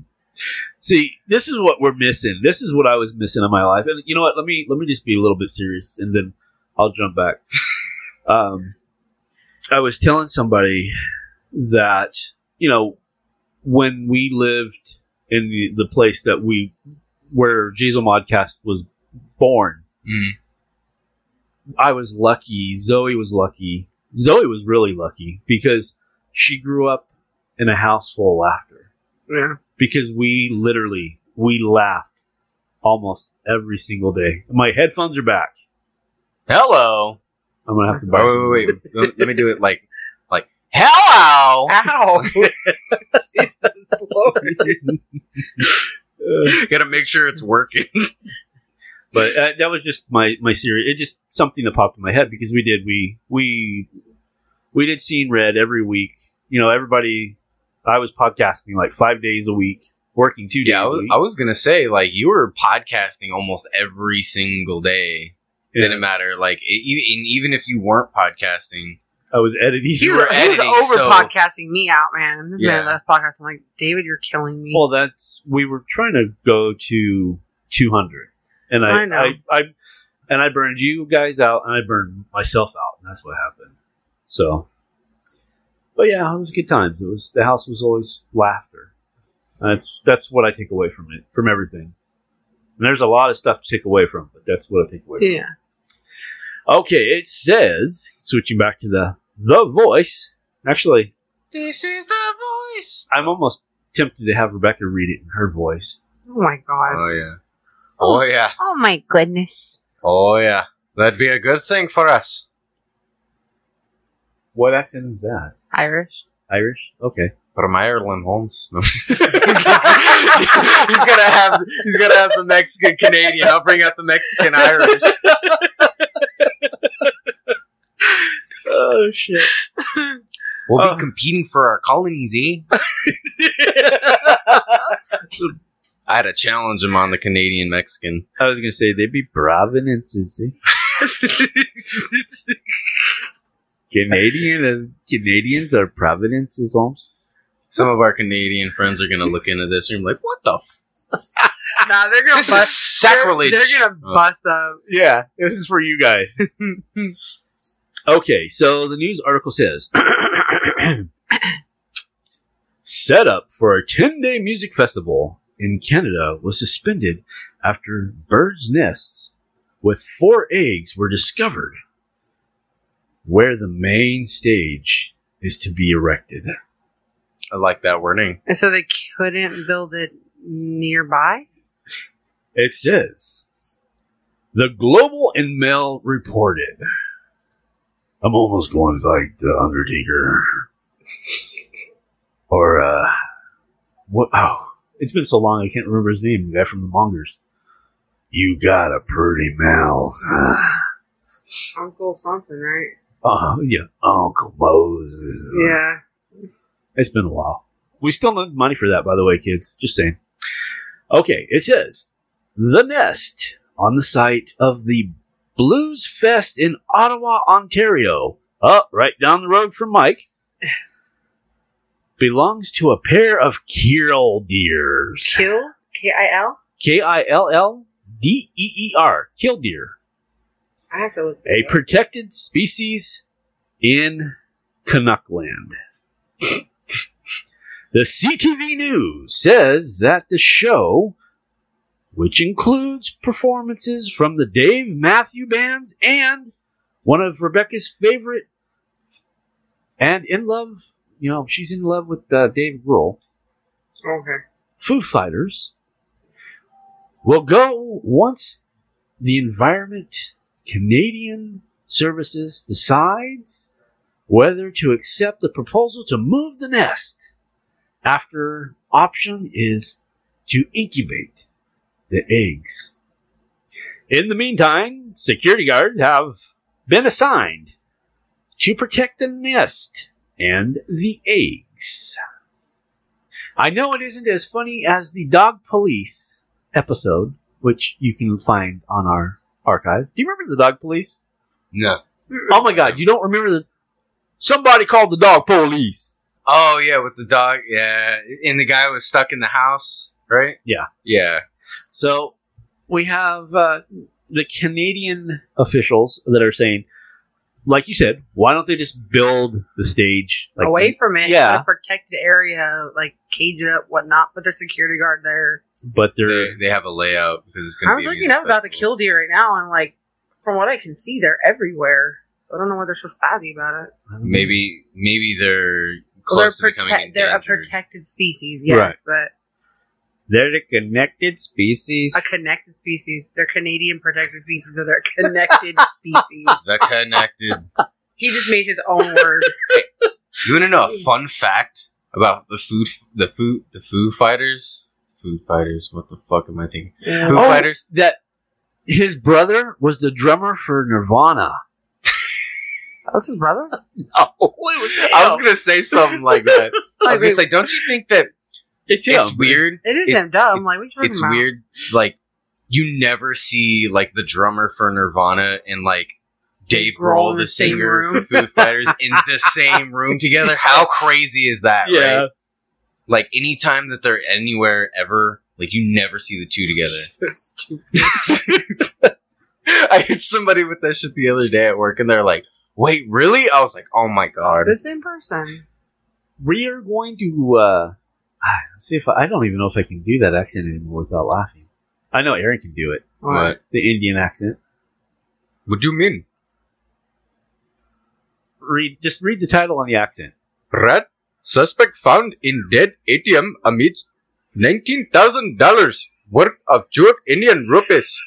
[SPEAKER 3] See, this is what we're missing. This is what I was missing in my life. And you know what? Let me let me just be a little bit serious, and then I'll jump back. *laughs* um, I was telling somebody that you know when we lived in the, the place that we where Jazma Modcast was born.
[SPEAKER 4] Mm.
[SPEAKER 3] I was lucky. Zoe was lucky. Zoe was really lucky because she grew up in a house full of laughter.
[SPEAKER 1] Yeah.
[SPEAKER 3] Because we literally we laughed almost every single day. My headphones are back.
[SPEAKER 4] Hello.
[SPEAKER 3] I'm gonna have to buy. some
[SPEAKER 2] Oh, wait, wait, wait. Let- Let me do it like, like, hello.
[SPEAKER 1] Ow! *laughs* *laughs* Jesus Lord. *laughs*
[SPEAKER 4] Gotta make sure it's working.
[SPEAKER 3] But uh, that was just my my series. It just something that popped in my head because we did we we we did Seeing Red every week. You know, everybody. I was podcasting like five days a week, working two days
[SPEAKER 2] Yeah, I
[SPEAKER 3] a
[SPEAKER 2] was,
[SPEAKER 3] week.
[SPEAKER 2] I was gonna say like you were podcasting almost every single day.
[SPEAKER 3] Yeah.
[SPEAKER 2] Didn't matter. Like, it, e- and even if you weren't podcasting,
[SPEAKER 3] I was editing.
[SPEAKER 1] You
[SPEAKER 2] were *laughs*
[SPEAKER 1] he was
[SPEAKER 2] editing,
[SPEAKER 1] over
[SPEAKER 2] so-
[SPEAKER 1] podcasting me out, man. This
[SPEAKER 2] Yeah.
[SPEAKER 1] man that's podcasting like David, you're killing me.
[SPEAKER 3] Well, that's we were trying to go to 200, and I,
[SPEAKER 1] I know.
[SPEAKER 3] I, I, and I burned you guys out, and I burned myself out, and that's what happened. So, but yeah, it was good times. It was the house was always laughter. That's that's what I take away from it, from everything. And there's a lot of stuff to take away from, but that's what I take away. From.
[SPEAKER 1] yeah.
[SPEAKER 3] Okay, it says switching back to the the voice. Actually,
[SPEAKER 4] this is the voice.
[SPEAKER 3] I'm almost tempted to have Rebecca read it in her voice.
[SPEAKER 1] Oh my god.
[SPEAKER 2] oh yeah, oh yeah,
[SPEAKER 5] Oh my goodness.
[SPEAKER 2] oh yeah, that'd be a good thing for us.
[SPEAKER 3] What accent is that?
[SPEAKER 1] Irish.
[SPEAKER 3] Irish? Okay.
[SPEAKER 2] From Ireland, Holmes. *laughs* He's gonna have he's gonna have the Mexican Canadian. I'll bring out the Mexican Irish.
[SPEAKER 3] Oh shit.
[SPEAKER 4] We'll
[SPEAKER 3] Oh.
[SPEAKER 4] be competing for our colonies, eh? *laughs*
[SPEAKER 2] I had to challenge him on the Canadian Mexican.
[SPEAKER 3] I was gonna say they'd be provenances. eh? Canadian as Canadians are provinces almost.
[SPEAKER 2] Some of our Canadian friends are gonna look into this and be like, "What the? F-? *laughs*
[SPEAKER 1] Nah, they're gonna
[SPEAKER 4] This is
[SPEAKER 1] bust.
[SPEAKER 4] sacrilege.
[SPEAKER 1] They're, they're gonna
[SPEAKER 2] Oh.
[SPEAKER 1] bust up.
[SPEAKER 3] Yeah, this is for you guys. *laughs* okay, so the news article says *coughs* *coughs* Set up for a 10 day music festival in Canada was suspended after birds' nests with four eggs were discovered where the main stage is to be erected.
[SPEAKER 2] I like that wording.
[SPEAKER 1] And so they couldn't build it nearby.
[SPEAKER 3] It says the Globe and Mail reported. I'm almost going like the Undertaker, *laughs* or uh, what? Oh, it's been so long I can't remember his name. The guy from the Mongers. You got a pretty mouth.
[SPEAKER 1] Uncle something, right?
[SPEAKER 3] Oh yeah, Uncle Moses.
[SPEAKER 1] Yeah.
[SPEAKER 3] It's been a while. We still need money for that, by the way, kids. Just saying. Okay, it says the nest on the site of the Blues Fest in Ottawa, Ontario, up right down the road from Mike, belongs to a pair of killdeers.
[SPEAKER 1] Kill? K I L?
[SPEAKER 3] K I L L D E E R. Killdeer
[SPEAKER 1] I have to look.
[SPEAKER 3] a
[SPEAKER 1] up.
[SPEAKER 3] protected species in Canuckland. the CTV News says that the show, which includes performances from the Dave Matthew Bands and one of Rebecca's favorite and in love, you know, she's in love with uh, Dave Grohl.
[SPEAKER 1] Okay.
[SPEAKER 3] Foo Fighters will go once the Environment Canadian Services decides whether to accept the proposal to move the nest after option is to incubate the eggs. In the meantime, security guards have been assigned to protect the nest and the eggs. I know it isn't as funny as the Dog Police episode, which you can find on our archive. Do you remember the Dog Police?
[SPEAKER 2] No.
[SPEAKER 3] Oh my god, you don't remember the. Somebody called the Dog Police.
[SPEAKER 2] Oh yeah, with the dog. Yeah, and the guy was stuck in the house, right?
[SPEAKER 3] Yeah.
[SPEAKER 2] Yeah.
[SPEAKER 3] So we have uh, the Canadian officials that are saying, like you said, why don't they just build the stage like
[SPEAKER 1] away from it,
[SPEAKER 3] yeah.
[SPEAKER 1] a protected area, like cage it up, whatnot. Put their security guard there.
[SPEAKER 3] But they're
[SPEAKER 2] They, they have a layout because it's going
[SPEAKER 1] I
[SPEAKER 2] to
[SPEAKER 1] was
[SPEAKER 2] be. a
[SPEAKER 1] looking
[SPEAKER 2] music
[SPEAKER 1] up about the
[SPEAKER 2] festival.
[SPEAKER 1] killdeer right now, and like from what I can see, they're everywhere. So I don't know why they're so spazzy about it.
[SPEAKER 2] Maybe maybe they're
[SPEAKER 1] Well, they're
[SPEAKER 2] close to becoming.
[SPEAKER 1] They're a protected species, yes,
[SPEAKER 3] Right.
[SPEAKER 1] but
[SPEAKER 3] they're a connected species.
[SPEAKER 1] a connected species. They're Canadian protected species, so they're connected *laughs* species.
[SPEAKER 2] The connected.
[SPEAKER 1] He just made his own word.
[SPEAKER 2] You want to know a fun fact about the food, the food, the Foo Fighters? Food Fighters. What the fuck am I thinking? Foo
[SPEAKER 3] Oh,
[SPEAKER 2] Fighters.
[SPEAKER 3] that his brother was the drummer for Nirvana.
[SPEAKER 1] That was his brother.
[SPEAKER 3] Oh, it was
[SPEAKER 2] I was gonna say something like that. *laughs* I was gonna say, don't you think that
[SPEAKER 3] it's
[SPEAKER 2] it's weird?
[SPEAKER 1] It is
[SPEAKER 2] It-
[SPEAKER 1] him dumb. Like what you talking
[SPEAKER 2] It's
[SPEAKER 1] about?
[SPEAKER 2] weird. Like you never see like the drummer for Nirvana and like Dave
[SPEAKER 1] Grohl
[SPEAKER 2] Grohl, the
[SPEAKER 1] the
[SPEAKER 2] singer
[SPEAKER 1] room.
[SPEAKER 2] for Foo Fighters, in the *laughs* same room together. How crazy is that?
[SPEAKER 3] Yeah.
[SPEAKER 2] Right? Like anytime that they're anywhere ever, like you never see the two together. *laughs*
[SPEAKER 1] So. *laughs*
[SPEAKER 2] I hit somebody with that shit the other day at work, and they're like, "Wait, really?" I was like, "Oh my god!"
[SPEAKER 1] The same person.
[SPEAKER 3] We are going to uh, *sighs* see if I, I don't even know if I can do that accent anymore without laughing. I know Aaron can do it.
[SPEAKER 2] What?
[SPEAKER 3] The Indian accent.
[SPEAKER 2] What do you mean?
[SPEAKER 3] Read just read the title on the accent.
[SPEAKER 2] Rat suspect found in dead ATM amidst nineteen thousand dollars worth of chewed Indian rupees.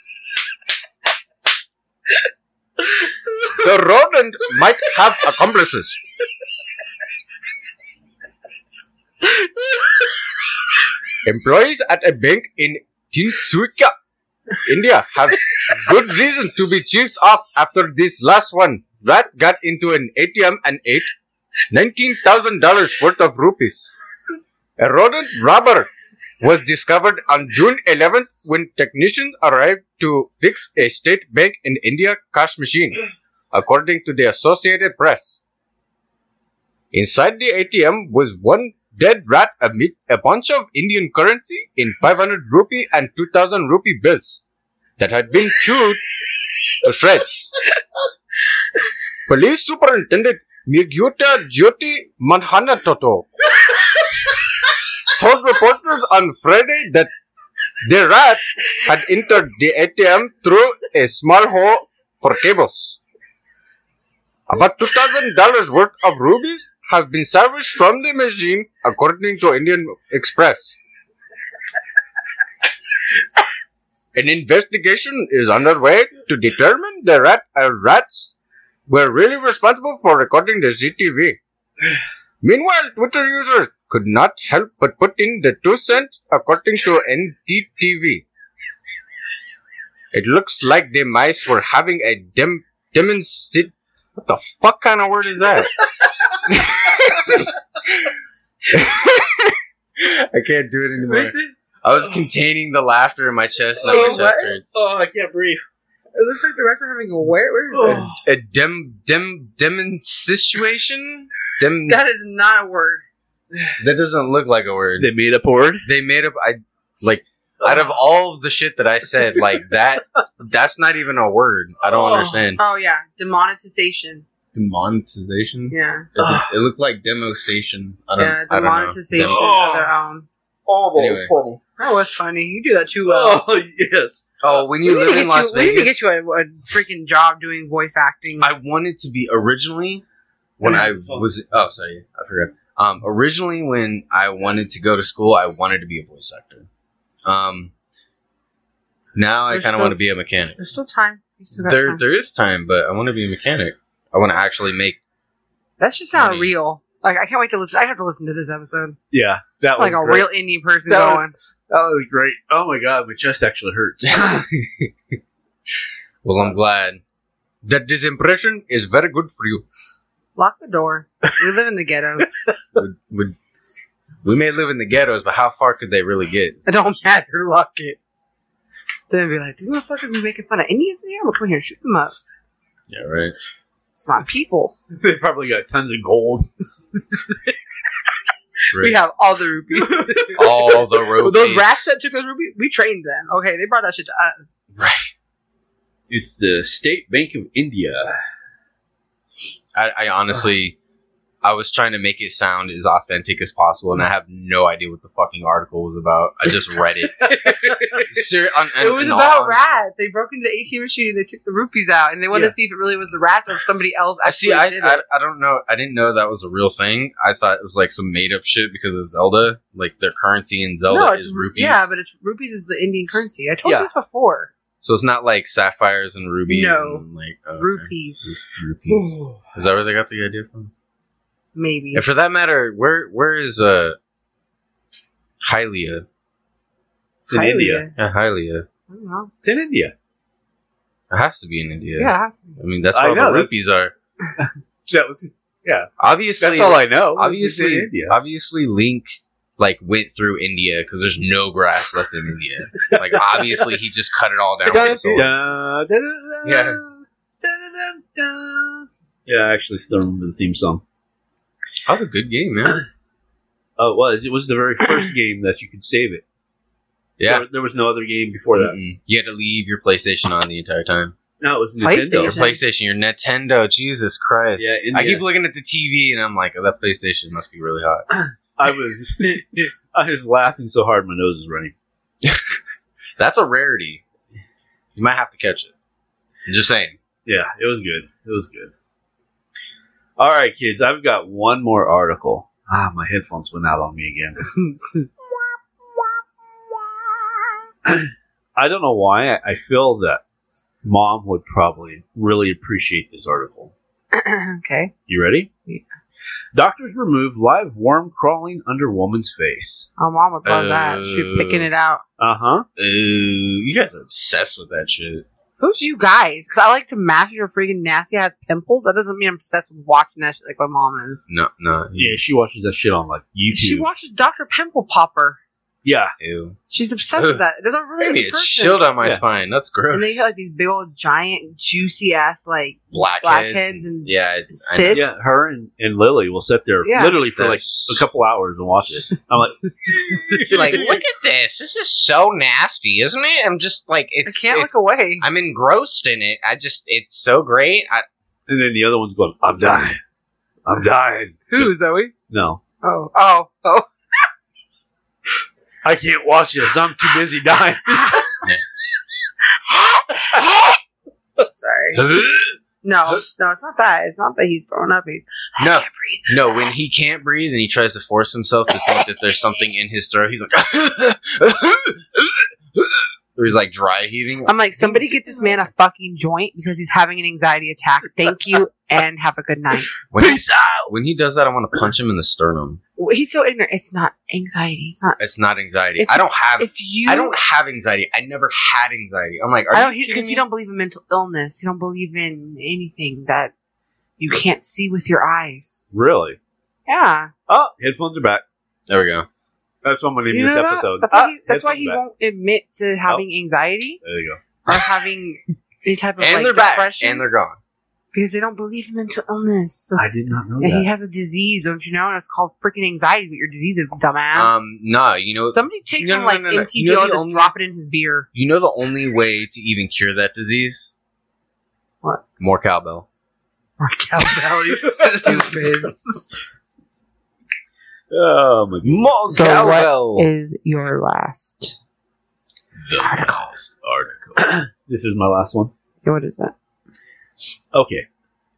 [SPEAKER 2] the rodent might have accomplices. *laughs* Employees at a bank in Tinsukia, India, have good reason to be cheesed off after this last one. Rat got into an ATM and ate $19,000 worth of rupees. A rodent robber was discovered on June 11th when technicians arrived to fix a state bank in India cash machine, according to the Associated Press. Inside the ATM was one dead rat amid a bunch of Indian currency in 500 rupee and 2000 rupee bills that had been chewed to shreds. Police Superintendent Miguta Jyoti Manhanatoto told reporters on Friday that the rat had entered the ATM through a small hole for cables. About $2,000 worth of rubies have been salvaged from the machine, according to Indian Express. An investigation is underway to determine the rat uh, rats were really responsible for recording the CTV. Meanwhile, Twitter users could not help but put in the two cents according to NDTV. It looks like the mice were having a dem demonstration. What the fuck kind of word is that? *laughs* I can't do it anymore. I was containing the laughter in my chest, now my
[SPEAKER 1] Oh,
[SPEAKER 2] chest
[SPEAKER 1] what?
[SPEAKER 2] hurts.
[SPEAKER 3] Oh, I can't breathe.
[SPEAKER 1] It looks like the rats are having a where? Where is it? Oh.
[SPEAKER 2] A dem dem demonstration? Dem
[SPEAKER 1] That is not a word.
[SPEAKER 2] that doesn't look like a word.
[SPEAKER 3] They made up a word.
[SPEAKER 2] they made up I like out of oh. all of the shit that I said, like that that's not even a word. I don't
[SPEAKER 3] Oh.
[SPEAKER 2] understand.
[SPEAKER 1] Oh yeah, demonetization.
[SPEAKER 2] Demonetization?
[SPEAKER 1] Yeah,
[SPEAKER 2] It, look- it looked like demo station. I don't
[SPEAKER 1] yeah,
[SPEAKER 2] I don't know.
[SPEAKER 1] demonetization
[SPEAKER 2] Demo-
[SPEAKER 1] of their own.
[SPEAKER 3] Oh,
[SPEAKER 2] Anyway.
[SPEAKER 3] funny.
[SPEAKER 1] That was funny. You do that too well.
[SPEAKER 3] Oh *laughs* yes.
[SPEAKER 2] Oh, when you
[SPEAKER 1] we,
[SPEAKER 2] live in
[SPEAKER 1] get
[SPEAKER 2] Las
[SPEAKER 1] you, we need to get you a, a freaking job doing voice acting.
[SPEAKER 2] I wanted to be originally when I was oh sorry, I forgot. Um originally when I wanted to go to school, I wanted to be a voice actor. Um now I kind of want to be a mechanic.
[SPEAKER 1] There's still time. Still got
[SPEAKER 2] There
[SPEAKER 1] time.
[SPEAKER 2] there is time, but I want to be a mechanic. I want to actually make
[SPEAKER 1] That should sound
[SPEAKER 2] money.
[SPEAKER 1] real. Like I can't wait to listen. I have to listen to this episode.
[SPEAKER 3] Yeah, that
[SPEAKER 1] It's
[SPEAKER 3] was
[SPEAKER 1] like a
[SPEAKER 3] great.
[SPEAKER 1] real indie person
[SPEAKER 3] That was-
[SPEAKER 1] going.
[SPEAKER 3] That was great. Oh my god, my chest actually hurts. *laughs*
[SPEAKER 2] Well, I'm glad that this impression is very good for you.
[SPEAKER 1] Lock the door. We live in the ghetto. *laughs*
[SPEAKER 2] Would, would, we may live in the ghettos, but how far could they really get?
[SPEAKER 1] It don't matter. Lock it. Then be like, these motherfuckers be making fun of Indians in here. I'm gonna come here and shoot them up.
[SPEAKER 2] Yeah, right.
[SPEAKER 1] It's my people. *laughs*
[SPEAKER 3] they probably got tons of gold. *laughs*
[SPEAKER 1] We have all the rupees. *laughs*
[SPEAKER 2] all the rupees.
[SPEAKER 1] Those rats that took those rupees, we trained them. Okay, they brought that shit to us. Right.
[SPEAKER 3] It's the State Bank of India.
[SPEAKER 2] I, I honestly, I was trying to make it sound as authentic as possible, and I have no idea what the fucking article was about. I just read it. *laughs* Ser- on-
[SPEAKER 1] It was about rats. They broke into the ATM machine and they took the rupees out, and they wanted
[SPEAKER 3] Yeah.
[SPEAKER 1] to see if it really was the rats or if somebody else
[SPEAKER 2] I
[SPEAKER 1] actually
[SPEAKER 2] see. I,
[SPEAKER 1] did
[SPEAKER 2] I
[SPEAKER 1] it.
[SPEAKER 2] I don't know. I didn't know that was a real thing. I thought it was like some made up shit because of Zelda. Like their currency in Zelda
[SPEAKER 1] no,
[SPEAKER 2] is rupees.
[SPEAKER 1] yeah, but it's rupees is the Indian currency. I told
[SPEAKER 3] Yeah.
[SPEAKER 1] you this before.
[SPEAKER 2] so it's not like sapphires and rubies.
[SPEAKER 1] No.
[SPEAKER 2] and like oh, okay.
[SPEAKER 1] Rupees,
[SPEAKER 2] Ru- rupees. *sighs* Is that where they got the idea from?
[SPEAKER 1] Maybe.
[SPEAKER 2] And for that matter, where where is uh Hylia?
[SPEAKER 3] It's in
[SPEAKER 1] Hylia.
[SPEAKER 3] India.
[SPEAKER 2] Yeah, Hylia.
[SPEAKER 1] I don't know.
[SPEAKER 3] It's in India.
[SPEAKER 2] It has to be in India.
[SPEAKER 1] Yeah, it has to be.
[SPEAKER 2] I mean, that's
[SPEAKER 3] I
[SPEAKER 2] where all
[SPEAKER 3] know,
[SPEAKER 2] the rupees are. *laughs*
[SPEAKER 3] That was
[SPEAKER 2] Obviously,
[SPEAKER 3] that's all I know.
[SPEAKER 2] Obviously,
[SPEAKER 3] in India.
[SPEAKER 2] obviously, Link like went through India because there's no grass left in India. Like, obviously, he just cut it all down with his.
[SPEAKER 3] Da, da, da, da,
[SPEAKER 2] Yeah.
[SPEAKER 3] da, da, da. Yeah, I actually still remember the theme song.
[SPEAKER 2] That was a good game, man. *clears throat*
[SPEAKER 3] Oh, it was. It was the very first *clears throat* game that you could save it.
[SPEAKER 2] Yeah.
[SPEAKER 3] There, there was no other game before that.
[SPEAKER 2] Mm-mm. You had to leave your PlayStation on the entire time.
[SPEAKER 3] No, it was
[SPEAKER 2] Your
[SPEAKER 3] Nintendo.
[SPEAKER 1] Your
[SPEAKER 2] PlayStation, your Nintendo, Jesus Christ.
[SPEAKER 3] Yeah,
[SPEAKER 2] I keep looking at the TV and I'm like, oh, that PlayStation must be really hot. *clears throat*
[SPEAKER 3] I was, *laughs* I was laughing so hard my nose was running. *laughs*
[SPEAKER 2] That's a rarity. You might have to catch it. I'm just saying.
[SPEAKER 3] Yeah, it was good. It was good. All right, kids. I've got one more article. Ah, my headphones went out on me again. *laughs* I don't know why. I, feel that mom would probably really appreciate this article. *clears throat*
[SPEAKER 1] okay.
[SPEAKER 3] You ready?
[SPEAKER 1] Yeah.
[SPEAKER 3] Doctors remove live worm crawling under woman's face.
[SPEAKER 1] Oh, mom would love that. She'd be picking
[SPEAKER 2] Uh,
[SPEAKER 1] it out.
[SPEAKER 3] Uh huh.
[SPEAKER 2] Ooh, you guys are obsessed with that shit.
[SPEAKER 1] Who's you guys? Because I like to master your freaking nasty ass pimples. That doesn't mean I'm obsessed with watching that shit like my mom is.
[SPEAKER 2] No, no.
[SPEAKER 3] Yeah, she watches that shit on like YouTube.
[SPEAKER 1] She watches Dr. Pimple Popper.
[SPEAKER 3] Yeah,
[SPEAKER 2] Ew.
[SPEAKER 1] She's obsessed with that. There's a really
[SPEAKER 2] Maybe
[SPEAKER 1] good
[SPEAKER 2] it's
[SPEAKER 1] person.
[SPEAKER 2] shield on my
[SPEAKER 3] Yeah.
[SPEAKER 2] spine. That's gross.
[SPEAKER 1] And they got like these big old giant juicy ass like
[SPEAKER 2] blackheads.
[SPEAKER 1] blackheads and
[SPEAKER 2] yeah, it- I
[SPEAKER 3] yeah. Her and, and Lily will sit there
[SPEAKER 1] Yeah.
[SPEAKER 3] literally for like a couple hours and watch it. I'm like, *laughs* *laughs*
[SPEAKER 2] like, look at this. This is so nasty, isn't it? I'm just like,
[SPEAKER 1] I can't
[SPEAKER 2] it's-
[SPEAKER 1] look away.
[SPEAKER 2] I'm engrossed in it. I just, it's so great. I,
[SPEAKER 3] and then the other one's going, I'm dying. I'm dying.
[SPEAKER 1] Who, Zoe?
[SPEAKER 3] No,
[SPEAKER 1] Oh, oh, oh.
[SPEAKER 3] I can't watch this. I'm too busy dying. *laughs*
[SPEAKER 1] Sorry. *laughs* No, no, it's not that. It's not that he's throwing up. He's I
[SPEAKER 2] No.
[SPEAKER 1] can't breathe.
[SPEAKER 2] no, when he can't breathe and he tries to force himself to think that there's something in his throat, he's like, *laughs* or he's like dry heaving.
[SPEAKER 1] I'm like, somebody get this man a fucking joint because he's having an anxiety attack. Thank you, and have a good night. *laughs*
[SPEAKER 2] When he, when he does that, I want to punch him in the sternum.
[SPEAKER 1] He's so ignorant. It's not anxiety. It's not.
[SPEAKER 2] It's not anxiety.
[SPEAKER 1] If
[SPEAKER 2] I don't have.
[SPEAKER 1] If you,
[SPEAKER 2] I don't have anxiety. I never had anxiety. I'm like, are
[SPEAKER 1] I don't
[SPEAKER 2] you
[SPEAKER 1] because
[SPEAKER 2] kidding
[SPEAKER 1] you don't believe in mental illness. You don't believe in anything that you can't see with your eyes.
[SPEAKER 3] really?
[SPEAKER 1] Yeah,
[SPEAKER 3] Oh, headphones are back.
[SPEAKER 2] There we go.
[SPEAKER 3] That's what I'm going to name
[SPEAKER 1] you
[SPEAKER 3] this
[SPEAKER 1] know that?
[SPEAKER 3] episode.
[SPEAKER 1] That's why.
[SPEAKER 3] Ah,
[SPEAKER 1] he, that's why he
[SPEAKER 3] back.
[SPEAKER 1] won't admit to having anxiety
[SPEAKER 3] There you go.
[SPEAKER 1] or having any type of
[SPEAKER 2] And
[SPEAKER 1] like
[SPEAKER 2] they're back.
[SPEAKER 1] depression
[SPEAKER 2] And they're gone.
[SPEAKER 1] because they don't believe in mental illness. So
[SPEAKER 3] I did not know
[SPEAKER 1] and he has a disease, don't you know? And it's called freaking anxiety. is What your disease is, dumbass.
[SPEAKER 2] Um, no, you know,
[SPEAKER 1] Somebody takes
[SPEAKER 2] no,
[SPEAKER 1] some
[SPEAKER 2] no,
[SPEAKER 1] like
[SPEAKER 2] no, no, no.
[SPEAKER 1] MTZO
[SPEAKER 2] You know
[SPEAKER 1] and just
[SPEAKER 2] only-
[SPEAKER 1] drop it in his beer.
[SPEAKER 2] you know the only way to even cure that disease.
[SPEAKER 1] What?
[SPEAKER 2] More cowbell.
[SPEAKER 1] More cowbell, you *laughs* stupid.
[SPEAKER 3] Oh my god.
[SPEAKER 2] More
[SPEAKER 1] So
[SPEAKER 2] cowbell.
[SPEAKER 1] what is your last
[SPEAKER 2] the
[SPEAKER 1] article?
[SPEAKER 2] article.
[SPEAKER 3] This is my last one.
[SPEAKER 1] What is that?
[SPEAKER 3] Okay.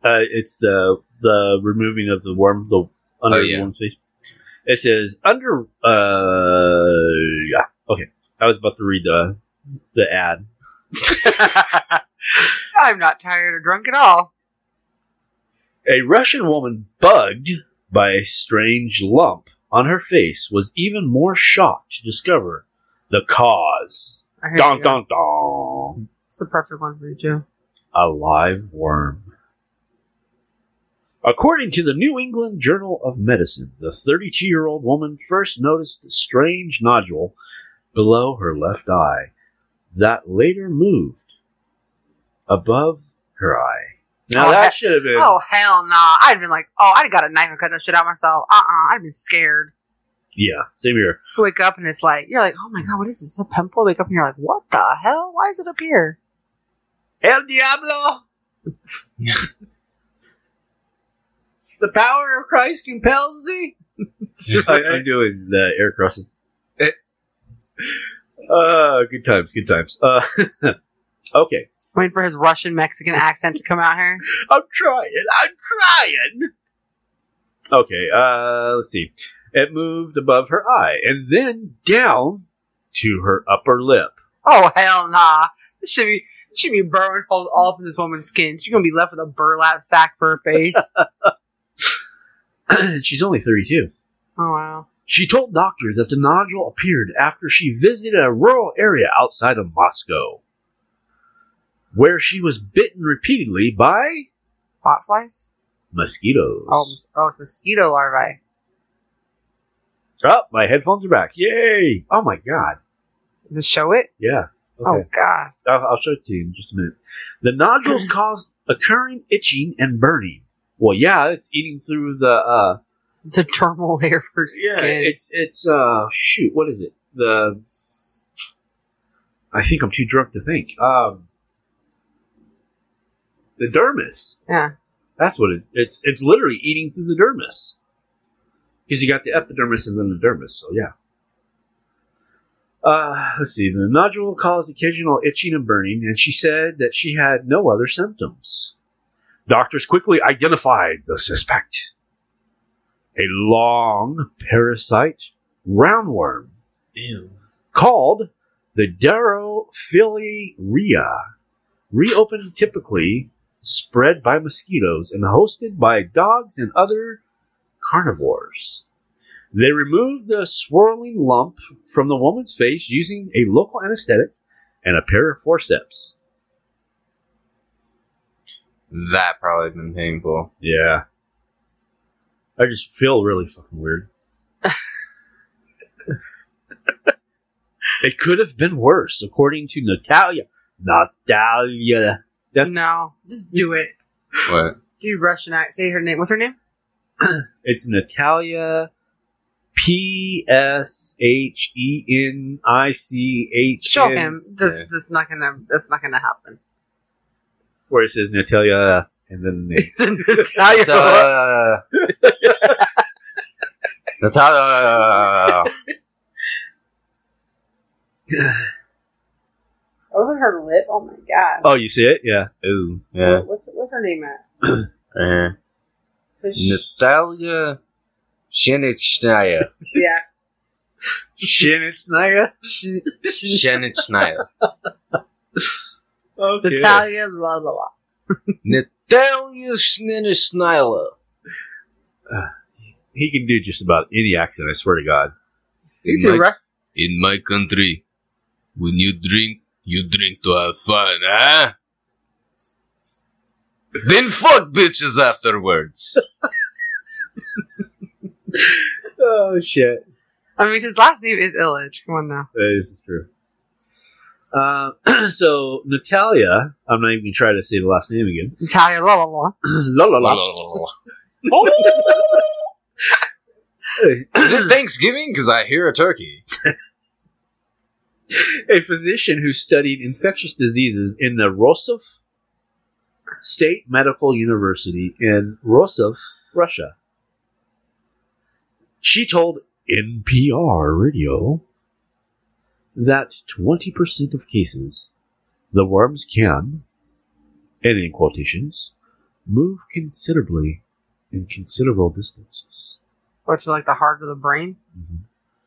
[SPEAKER 3] Uh, it's the the removing of the worm, the under
[SPEAKER 2] Oh,
[SPEAKER 3] the
[SPEAKER 2] yeah.
[SPEAKER 3] worm's face. It says under. Uh, yeah. Okay. I was about to read the the ad. *laughs*
[SPEAKER 1] I'm not tired or drunk at all.
[SPEAKER 3] A Russian woman bugged by a strange lump on her face was even more shocked to discover the cause. Dong dong dong.
[SPEAKER 1] It's the perfect one for you, Joe.
[SPEAKER 3] A live worm. According to the New England Journal of Medicine, the 32 year old woman first noticed a strange nodule below her left eye that later moved above her eye. Now
[SPEAKER 1] Oh,
[SPEAKER 3] that should have been.
[SPEAKER 1] Oh hell no! I'd have been like, oh, I'd have got a knife and cut that shit out myself. Uh uh-uh, I'd have been scared.
[SPEAKER 3] Yeah, same here.
[SPEAKER 1] You wake up and it's like you're like, oh my god, what is this? A pimple? Wake up and you're like, what the hell? Why is it up here?
[SPEAKER 3] El Diablo! *laughs* The power of Christ compels thee. *laughs* I, I'm doing the air crossing. Uh, good times, good times. Uh, *laughs* okay,
[SPEAKER 1] Waiting for his Russian Mexican accent to come out here. *laughs*
[SPEAKER 3] I'm trying. I'm trying. Okay, uh, let's see. It moved above her eye and then down to her upper lip.
[SPEAKER 1] Oh hell nah! This should be this should be burrowing holes all up in this woman's skin. She's gonna be left with a burlap sack for her face. *laughs* *clears throat*
[SPEAKER 3] She's only 32.
[SPEAKER 1] oh wow!
[SPEAKER 3] She told doctors that the nodule appeared after she visited a rural area outside of Moscow, where she was bitten repeatedly by
[SPEAKER 1] Bot flies?
[SPEAKER 3] mosquitoes.
[SPEAKER 1] Oh, oh, it's mosquito larvae.
[SPEAKER 3] Oh, my headphones are back. Yay! Oh my god.
[SPEAKER 1] Does it show it?
[SPEAKER 3] Yeah.
[SPEAKER 1] Oh god!
[SPEAKER 3] I'll, I'll show it to you in just a minute. The nodules *clears throat* cause occurring itching and burning. Well, yeah, it's eating through the. uh
[SPEAKER 1] It's a dermal layer for
[SPEAKER 3] Yeah,
[SPEAKER 1] skin.
[SPEAKER 3] it's it's uh shoot, what is it? The I think I'm too drunk to think. Um the dermis.
[SPEAKER 1] yeah.
[SPEAKER 3] That's what it it's it's literally eating through the dermis. Because you got the epidermis and then the dermis, so yeah. Uh, let's see. The nodule caused occasional itching and burning, and she said that she had no other symptoms. Doctors quickly identified the suspect a long parasite roundworm
[SPEAKER 2] Ew.
[SPEAKER 3] called the Dirofilaria, repens typically spread by mosquitoes and hosted by dogs and other carnivores. They removed the swirling lump from the woman's face using a local anesthetic and a pair of forceps.
[SPEAKER 2] That probably been painful.
[SPEAKER 3] Yeah. I just feel really fucking weird. *laughs* it could have been worse, according to Natalia. Natalia. That's,
[SPEAKER 1] no, just do it.
[SPEAKER 2] What? *laughs*
[SPEAKER 1] Do Russian act. Say her name. What's her name? *clears throat*
[SPEAKER 3] It's Natalia P S H E N I C H.
[SPEAKER 1] Show him. This,
[SPEAKER 2] Yeah.
[SPEAKER 1] that's not gonna. That's not gonna happen.
[SPEAKER 3] Where it says Natalia and then the name. *laughs*
[SPEAKER 1] It's Natalia.
[SPEAKER 2] Natalia. *laughs* Oh, that
[SPEAKER 1] wasn't her lip. Oh my god.
[SPEAKER 3] Oh, you see it? Yeah.
[SPEAKER 2] Ooh. Yeah.
[SPEAKER 1] What's what's her name at? *clears throat*
[SPEAKER 2] uh, Natalia Shenichnaya.
[SPEAKER 1] yeah. Shenichnaya.
[SPEAKER 2] Shenichnaya.
[SPEAKER 3] Okay.
[SPEAKER 1] Natalia blah blah blah.
[SPEAKER 2] Natalia Shenichnaya.
[SPEAKER 3] Uh, *sighs* he can do just about any accent. I swear to God.
[SPEAKER 2] In, my, in my country, when you drink you drink to have fun, huh? Then fuck bitches afterwards. *laughs*
[SPEAKER 3] Oh, shit.
[SPEAKER 1] I mean, his last name is Illich. Come on now.
[SPEAKER 3] This is true. Uh, *clears throat* so, Natalia, I'm not even going to try to say the last name again.
[SPEAKER 1] Natalia. La la la. *clears throat*
[SPEAKER 3] la la la. *laughs*
[SPEAKER 2] Is it Thanksgiving? Because I hear a turkey. *laughs*
[SPEAKER 3] a physician who studied infectious diseases in the Rostov State Medical University in Rostov, Russia. She told NPR radio that 20% of cases, the worms can, and in quotations, move considerably in considerable distances,
[SPEAKER 1] What's like the heart of the brain? Mm-hmm.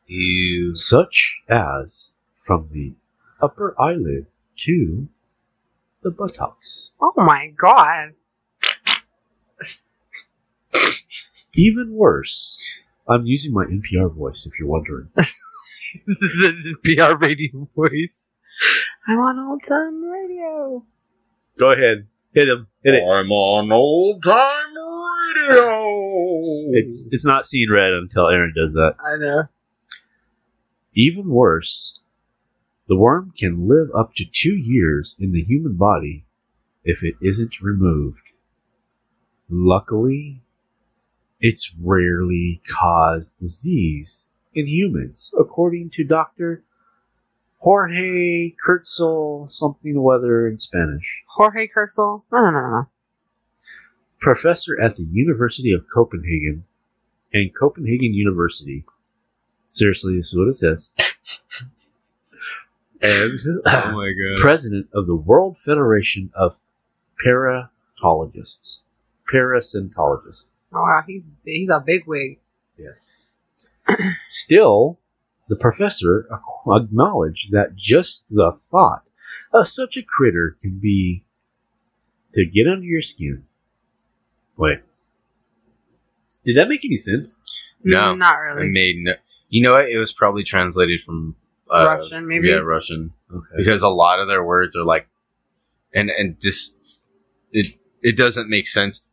[SPEAKER 2] Ew.
[SPEAKER 3] such as from the upper eyelid to the buttocks.
[SPEAKER 1] Oh my god.
[SPEAKER 3] Even worse, I'm using my NPR voice if you're wondering. *laughs*
[SPEAKER 1] this is a PR radio voice. I'm on old time radio.
[SPEAKER 3] Go ahead, hit him, hit it.
[SPEAKER 2] I'm on old time radio.
[SPEAKER 3] It's it's not Seeing Red until Aaron does that.
[SPEAKER 1] I know.
[SPEAKER 3] Even worse, the worm can live up to two years in the human body if it isn't removed. Luckily, it's rarely caused disease in humans, according to Dr. Jorge Kurtzel, something or other in Spanish.
[SPEAKER 1] Jorge Cursel? No, no, no, no.
[SPEAKER 3] professor at the University of Copenhagen and Copenhagen University. Seriously, this is what it says. And *laughs*
[SPEAKER 2] Oh my god.
[SPEAKER 3] president of the World Federation of Paratologists. Parasitologists.
[SPEAKER 1] Oh wow, he's he's a big wig.
[SPEAKER 3] Yes. Still, the professor acknowledged that just the thought of such a critter can be to get under your skin. Wait. Did that make any sense?
[SPEAKER 2] No.
[SPEAKER 1] Not
[SPEAKER 2] It
[SPEAKER 1] really.
[SPEAKER 2] made no. You know what? It was probably translated from uh,
[SPEAKER 1] Russian, maybe.
[SPEAKER 2] Yeah, Russian.
[SPEAKER 3] Okay.
[SPEAKER 2] Because a lot of their words are like, and and just it it doesn't make sense.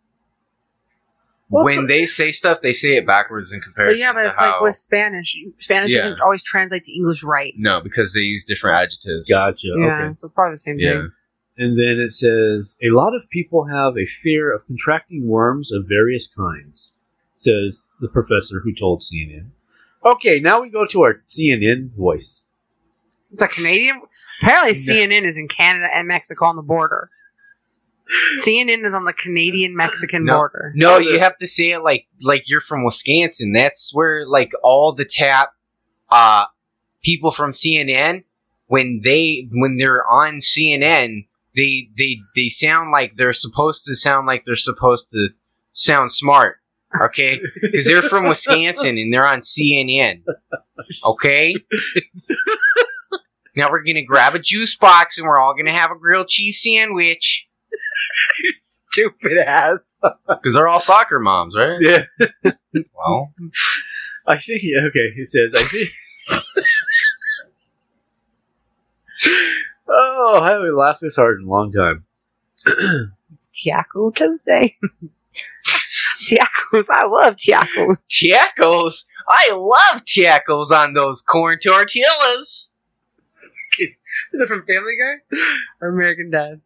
[SPEAKER 1] Well,
[SPEAKER 2] when
[SPEAKER 1] so-
[SPEAKER 2] they say stuff, they say it backwards in
[SPEAKER 1] So
[SPEAKER 2] comparison.
[SPEAKER 1] yeah, but
[SPEAKER 2] to
[SPEAKER 1] it's like with Spanish. Spanish
[SPEAKER 2] Yeah.
[SPEAKER 1] doesn't always translate to English right.
[SPEAKER 2] no, because they use different adjectives.
[SPEAKER 3] Gotcha.
[SPEAKER 1] Yeah,
[SPEAKER 3] Okay.
[SPEAKER 1] so it's probably the same
[SPEAKER 2] Yeah.
[SPEAKER 1] thing.
[SPEAKER 3] And then it says a lot of people have a fear of contracting worms of various kinds, says the professor who told CNN. Okay, now we go to our CNN voice.
[SPEAKER 1] It's a Canadian. Apparently, CNN is in Canada and Mexico on the border. CNN is on the Canadian Mexican
[SPEAKER 4] No.
[SPEAKER 1] border.
[SPEAKER 4] No, you have to say it like like you're from Wisconsin. That's where like all the tap uh people from CNN when they when they're on CNN, they they they sound like they're supposed to sound like they're supposed to sound smart. Okay? Cuz they're from Wisconsin and they're on CNN. Okay? now we're going to grab a juice box and we're all going to have a grilled cheese sandwich.
[SPEAKER 1] Stupid ass.
[SPEAKER 2] Because they're all soccer moms, right?
[SPEAKER 3] Yeah.
[SPEAKER 2] Well,
[SPEAKER 3] I think yeah, okay. he says I think. oh, I haven't laughed this hard in a long time.
[SPEAKER 1] Tiaco Tuesday. *laughs* Tiacos. I love Tiacos.
[SPEAKER 4] Tacos. I love tacos on those corn tortillas. *laughs*
[SPEAKER 1] Is it from Family Guy or American Dad?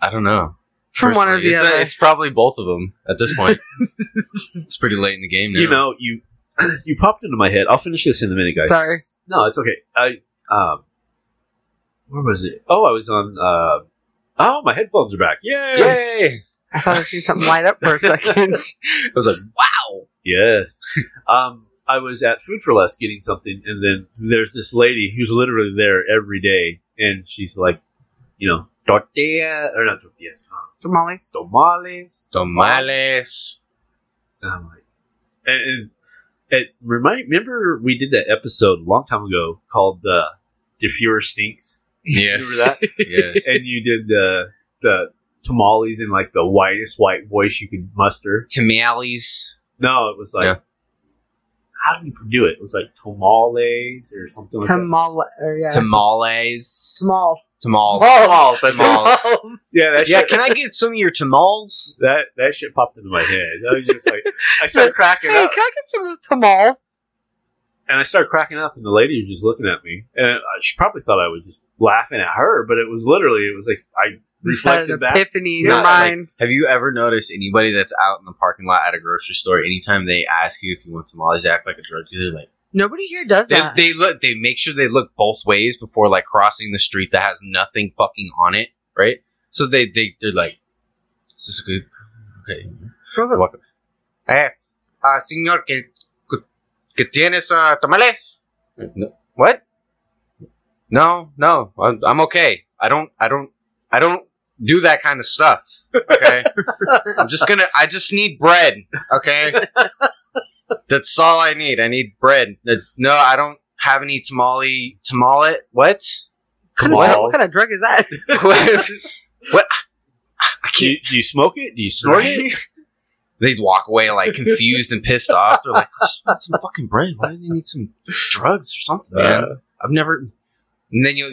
[SPEAKER 2] I don't know.
[SPEAKER 1] From one or the
[SPEAKER 2] it's,
[SPEAKER 1] other.
[SPEAKER 2] it's probably both of them at this point. *laughs* it's pretty late in the game now.
[SPEAKER 3] You know, you *clears throat* you popped into my head. I'll finish this in a minute, guys.
[SPEAKER 1] Sorry.
[SPEAKER 3] No, it's okay. I um, where was it? Oh, I was on. Uh, oh, my headphones are back. Yay!
[SPEAKER 4] Yay!
[SPEAKER 1] I thought I seen something light up for a second. *laughs*
[SPEAKER 3] I was like, wow. Yes. *laughs* um, I was at Food for Less getting something, and then there's this lady who's literally there every day, and she's like, you know, tortilla or not tortillas, uh,
[SPEAKER 1] Tamales.
[SPEAKER 3] tamales.
[SPEAKER 4] Tamales.
[SPEAKER 3] And I'm like, and, and it remind. Remember we did that episode a long time ago called uh, "The Fuhrer Stinks."
[SPEAKER 2] Yes.
[SPEAKER 3] Remember that? *laughs*
[SPEAKER 2] yes.
[SPEAKER 3] and you did the the tamales in like the whitest white voice you could muster.
[SPEAKER 4] Tamales.
[SPEAKER 3] No, it was like,
[SPEAKER 2] Yeah.
[SPEAKER 3] how did you do it? It was like tamales or something like that.
[SPEAKER 1] Or yeah.
[SPEAKER 4] Tamales.
[SPEAKER 1] Tamal.
[SPEAKER 4] Tamales.
[SPEAKER 3] Tamales, that's
[SPEAKER 4] Tamales.
[SPEAKER 3] Yeah, that
[SPEAKER 4] Yeah,
[SPEAKER 3] shit,
[SPEAKER 4] can I get some of your tamales?
[SPEAKER 3] that that shit popped into my head. I was just like, I started *laughs* cracking
[SPEAKER 1] Hey,
[SPEAKER 3] up,
[SPEAKER 1] can I get some of those tamales?
[SPEAKER 3] and I started cracking up, and the lady was just looking at me, and uh, she probably thought I was just laughing at her, but it was literally, it was like I
[SPEAKER 1] Just had an
[SPEAKER 3] reflected
[SPEAKER 1] epiphany in
[SPEAKER 2] Yeah,
[SPEAKER 1] your
[SPEAKER 2] like- Have you ever noticed anybody that's out in the parking lot at a grocery store, anytime they ask you if you want tamales, they act like a drug dealer? Like
[SPEAKER 1] Nobody here does
[SPEAKER 2] they,
[SPEAKER 1] that.
[SPEAKER 2] they look, they make sure they look both ways before like crossing the street that has nothing fucking on it, right? So they they they're like, is this a good? Okay, welcome.
[SPEAKER 4] Eh, uh, señor, que, que- que tienes uh, tamales?
[SPEAKER 2] No,
[SPEAKER 4] What? No, no, I'm, I'm okay. I don't, I don't, I don't do that kind of stuff. Okay, *laughs* I'm just gonna. I just need bread. Okay, that's all I need. I need bread. That's no, I don't have any tamale. Tamale? What?
[SPEAKER 1] What, what kind of drug is that? *laughs*
[SPEAKER 4] what? what? I
[SPEAKER 3] Do you,
[SPEAKER 4] can't.
[SPEAKER 3] do you smoke it? Do you snort it?
[SPEAKER 2] They'd walk away like confused and pissed off. They're like, I just want some fucking bread. Why do they need some drugs or something, man?
[SPEAKER 3] Uh,
[SPEAKER 2] I've never. And then you'll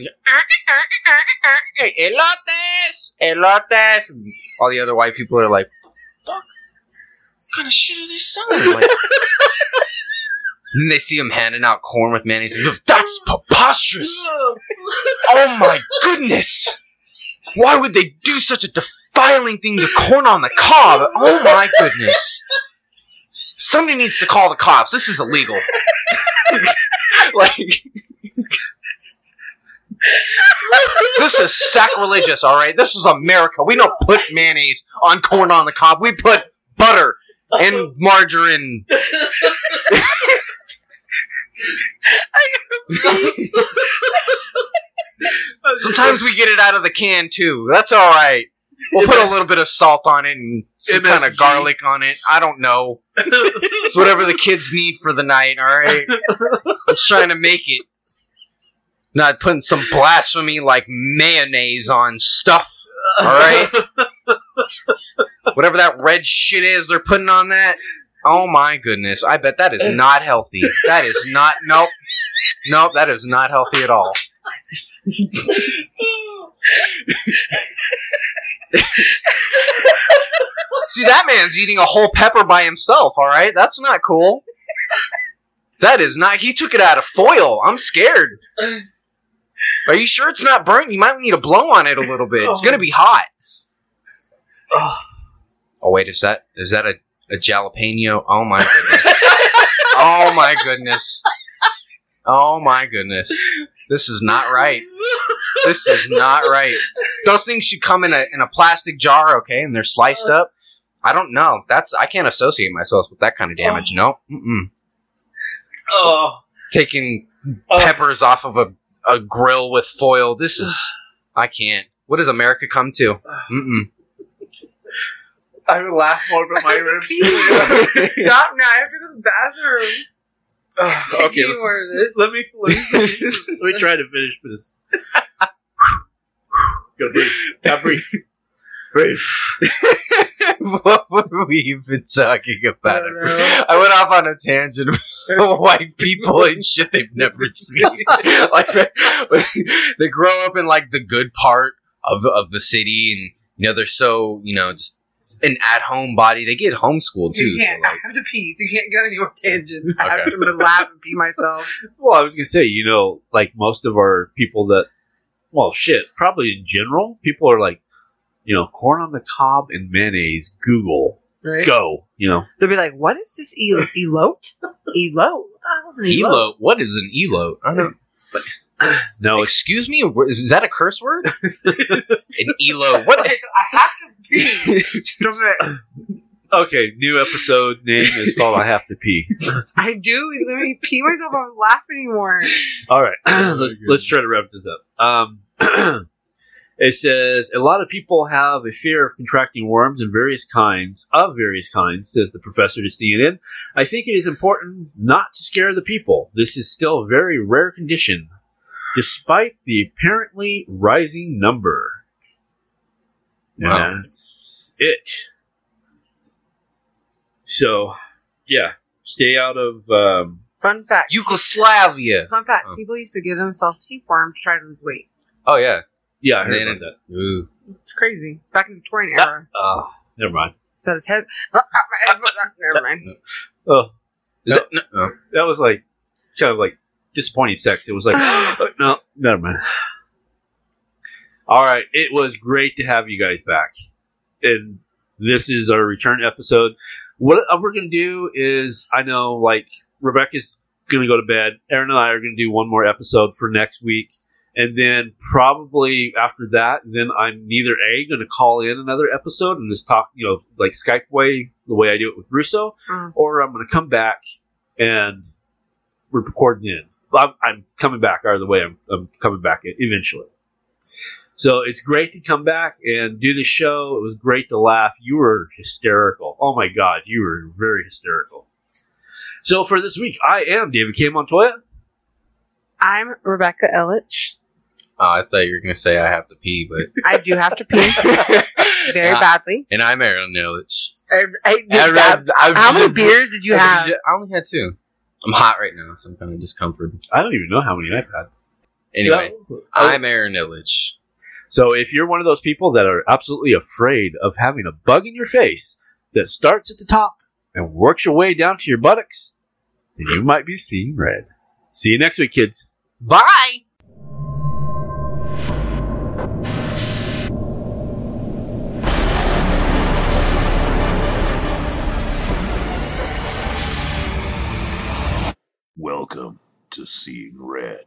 [SPEAKER 4] elotes, elotes.
[SPEAKER 2] all the other white people are like,
[SPEAKER 4] What kind of shit are they selling? Like, *laughs*
[SPEAKER 2] and they see him handing out corn with mayonnaise.
[SPEAKER 4] That's preposterous. Oh my goodness. Why would they do such a defiling thing to corn on the cob? Oh my goodness. Somebody needs to call the cops. This is illegal. *laughs* like
[SPEAKER 2] This is sacrilegious, all right? This is America. We don't put mayonnaise on corn on the cob. We put butter and margarine. Sometimes we get it out of the can too. That's all right. We'll put a little bit of salt on it and some kind of garlic on it. I don't know. It's whatever the kids need for the night. All right. I'm just trying to make it. Not putting some blasphemy like mayonnaise on stuff. All right. *laughs* Whatever that red shit is they're putting on that. Oh my goodness. I bet that is not healthy. That is not. Nope. Nope. That is not healthy at all. See, that man's eating a whole pepper by himself, alright? That's not cool. That is not. He took it out of foil. I'm scared. Are you sure it's not burnt? You might need to blow on it a little bit. It's gonna be hot. *sighs* Oh wait, is that is that a, a jalapeno? Oh my goodness. oh my goodness. Oh my goodness. This is not right. This is not right. Those things should come in a in a plastic jar, okay, and they're sliced up. I don't know. That's I can't associate myself with that kind of damage. Oh. No. Mm-mm.
[SPEAKER 3] Oh,
[SPEAKER 2] Taking
[SPEAKER 3] Oh.
[SPEAKER 2] peppers off of a, a grill with foil. This is I can't. What does America come to? Mm-mm.
[SPEAKER 3] I would laugh more, but my
[SPEAKER 1] I have to
[SPEAKER 3] ribs.
[SPEAKER 1] Stop now. I have to go to the bathroom.
[SPEAKER 3] Ugh, okay,
[SPEAKER 1] You
[SPEAKER 3] let me let me, *laughs* let me try to finish this. Go breathe. Gotta breathe. *laughs*
[SPEAKER 2] What were we even talking about?
[SPEAKER 1] I.
[SPEAKER 2] I went off on a tangent of *laughs* white people and shit they've never *laughs* seen. like they grow up in like the good part of of the city, and you know they're so you know just an at home body. They get homeschooled too. So like,
[SPEAKER 1] I have to pee, so you can't get any more tangents. I have
[SPEAKER 2] Okay.
[SPEAKER 1] to laugh and pee myself.
[SPEAKER 3] Well, I was gonna say, you know, like most of our people that, well, shit, probably in general, people are like, you know, corn on the cob and mayonnaise. Google,
[SPEAKER 1] Right?
[SPEAKER 3] go. You know,
[SPEAKER 1] They'll be like, "What is this? El- *laughs* elote? Elote? What the hell is an elote?"
[SPEAKER 2] elote. What is an elote? I don't. *laughs*
[SPEAKER 3] no,
[SPEAKER 2] Excuse me. Is that a curse word? *laughs* an elote. What?
[SPEAKER 1] I have to pee.
[SPEAKER 3] Okay. New episode name is called "I Have to Pee."
[SPEAKER 1] I do. He's letting me pee myself. I don't laugh anymore.
[SPEAKER 3] All right, *clears throat* let's let's try to wrap this up. Um, *clears throat* it says a lot of people have a fear of contracting worms in various kinds of various kinds. Says the professor to CNN. I think it is important not to scare the people. This is still a very rare condition, despite the apparently rising number.
[SPEAKER 2] Wow.
[SPEAKER 3] that's it. So, yeah, stay out of. Um,
[SPEAKER 1] Fun fact.
[SPEAKER 2] Yugoslavia.
[SPEAKER 1] Fun fact.
[SPEAKER 2] Oh.
[SPEAKER 1] People used to give themselves tapeworm to try to lose weight.
[SPEAKER 2] Oh yeah.
[SPEAKER 3] Yeah, I heard
[SPEAKER 2] Man,
[SPEAKER 3] about that.
[SPEAKER 2] Ooh.
[SPEAKER 1] It's crazy. Back in the Victorian ah. era.
[SPEAKER 3] Oh, never mind.
[SPEAKER 1] That his head. *laughs* Never mind.
[SPEAKER 3] Oh,
[SPEAKER 2] Is it? No.
[SPEAKER 3] that was like kind of like disappointing sex. It was like, *gasps* uh, no, never mind. All right, it was great to have you guys back, and this is our return episode. What uh, we're gonna do is, I know like Rebecca's gonna go to bed. Aaron and I are gonna do one more episode for next week, and then probably after that, then I'm neither a gonna call in another episode and just talk, you know, like Skype way, the way I do it with Russo,
[SPEAKER 1] Mm.
[SPEAKER 3] or I'm gonna come back and we're recording in. I'm, I'm coming back either way. I'm, I'm coming back eventually. So it's great to come back and do the show. It was great to laugh. You were hysterical. Oh my god, you were very hysterical. So for this week, I am David K. Montoya.
[SPEAKER 1] I'm Rebecca Illich.
[SPEAKER 2] Oh, I thought you were gonna say I have to pee, but *laughs*
[SPEAKER 1] I do have to pee *laughs* very
[SPEAKER 2] Uh,
[SPEAKER 1] badly.
[SPEAKER 2] And I'm Aaron Illich.
[SPEAKER 1] I, I did
[SPEAKER 2] I read- I
[SPEAKER 1] How many beers did you have?
[SPEAKER 2] I only had two. I'm hot right now, so I'm kind of discomforted.
[SPEAKER 3] I don't even know how many I've had.
[SPEAKER 2] Anyway,
[SPEAKER 3] So-
[SPEAKER 2] I'm Aaron Illich.
[SPEAKER 3] So if you're one of those people that are absolutely afraid of having a bug in your face that starts at the top and works your way down to your buttocks, then you might be seeing red. See you next week, kids.
[SPEAKER 2] Bye.
[SPEAKER 6] Welcome to Seeing Red.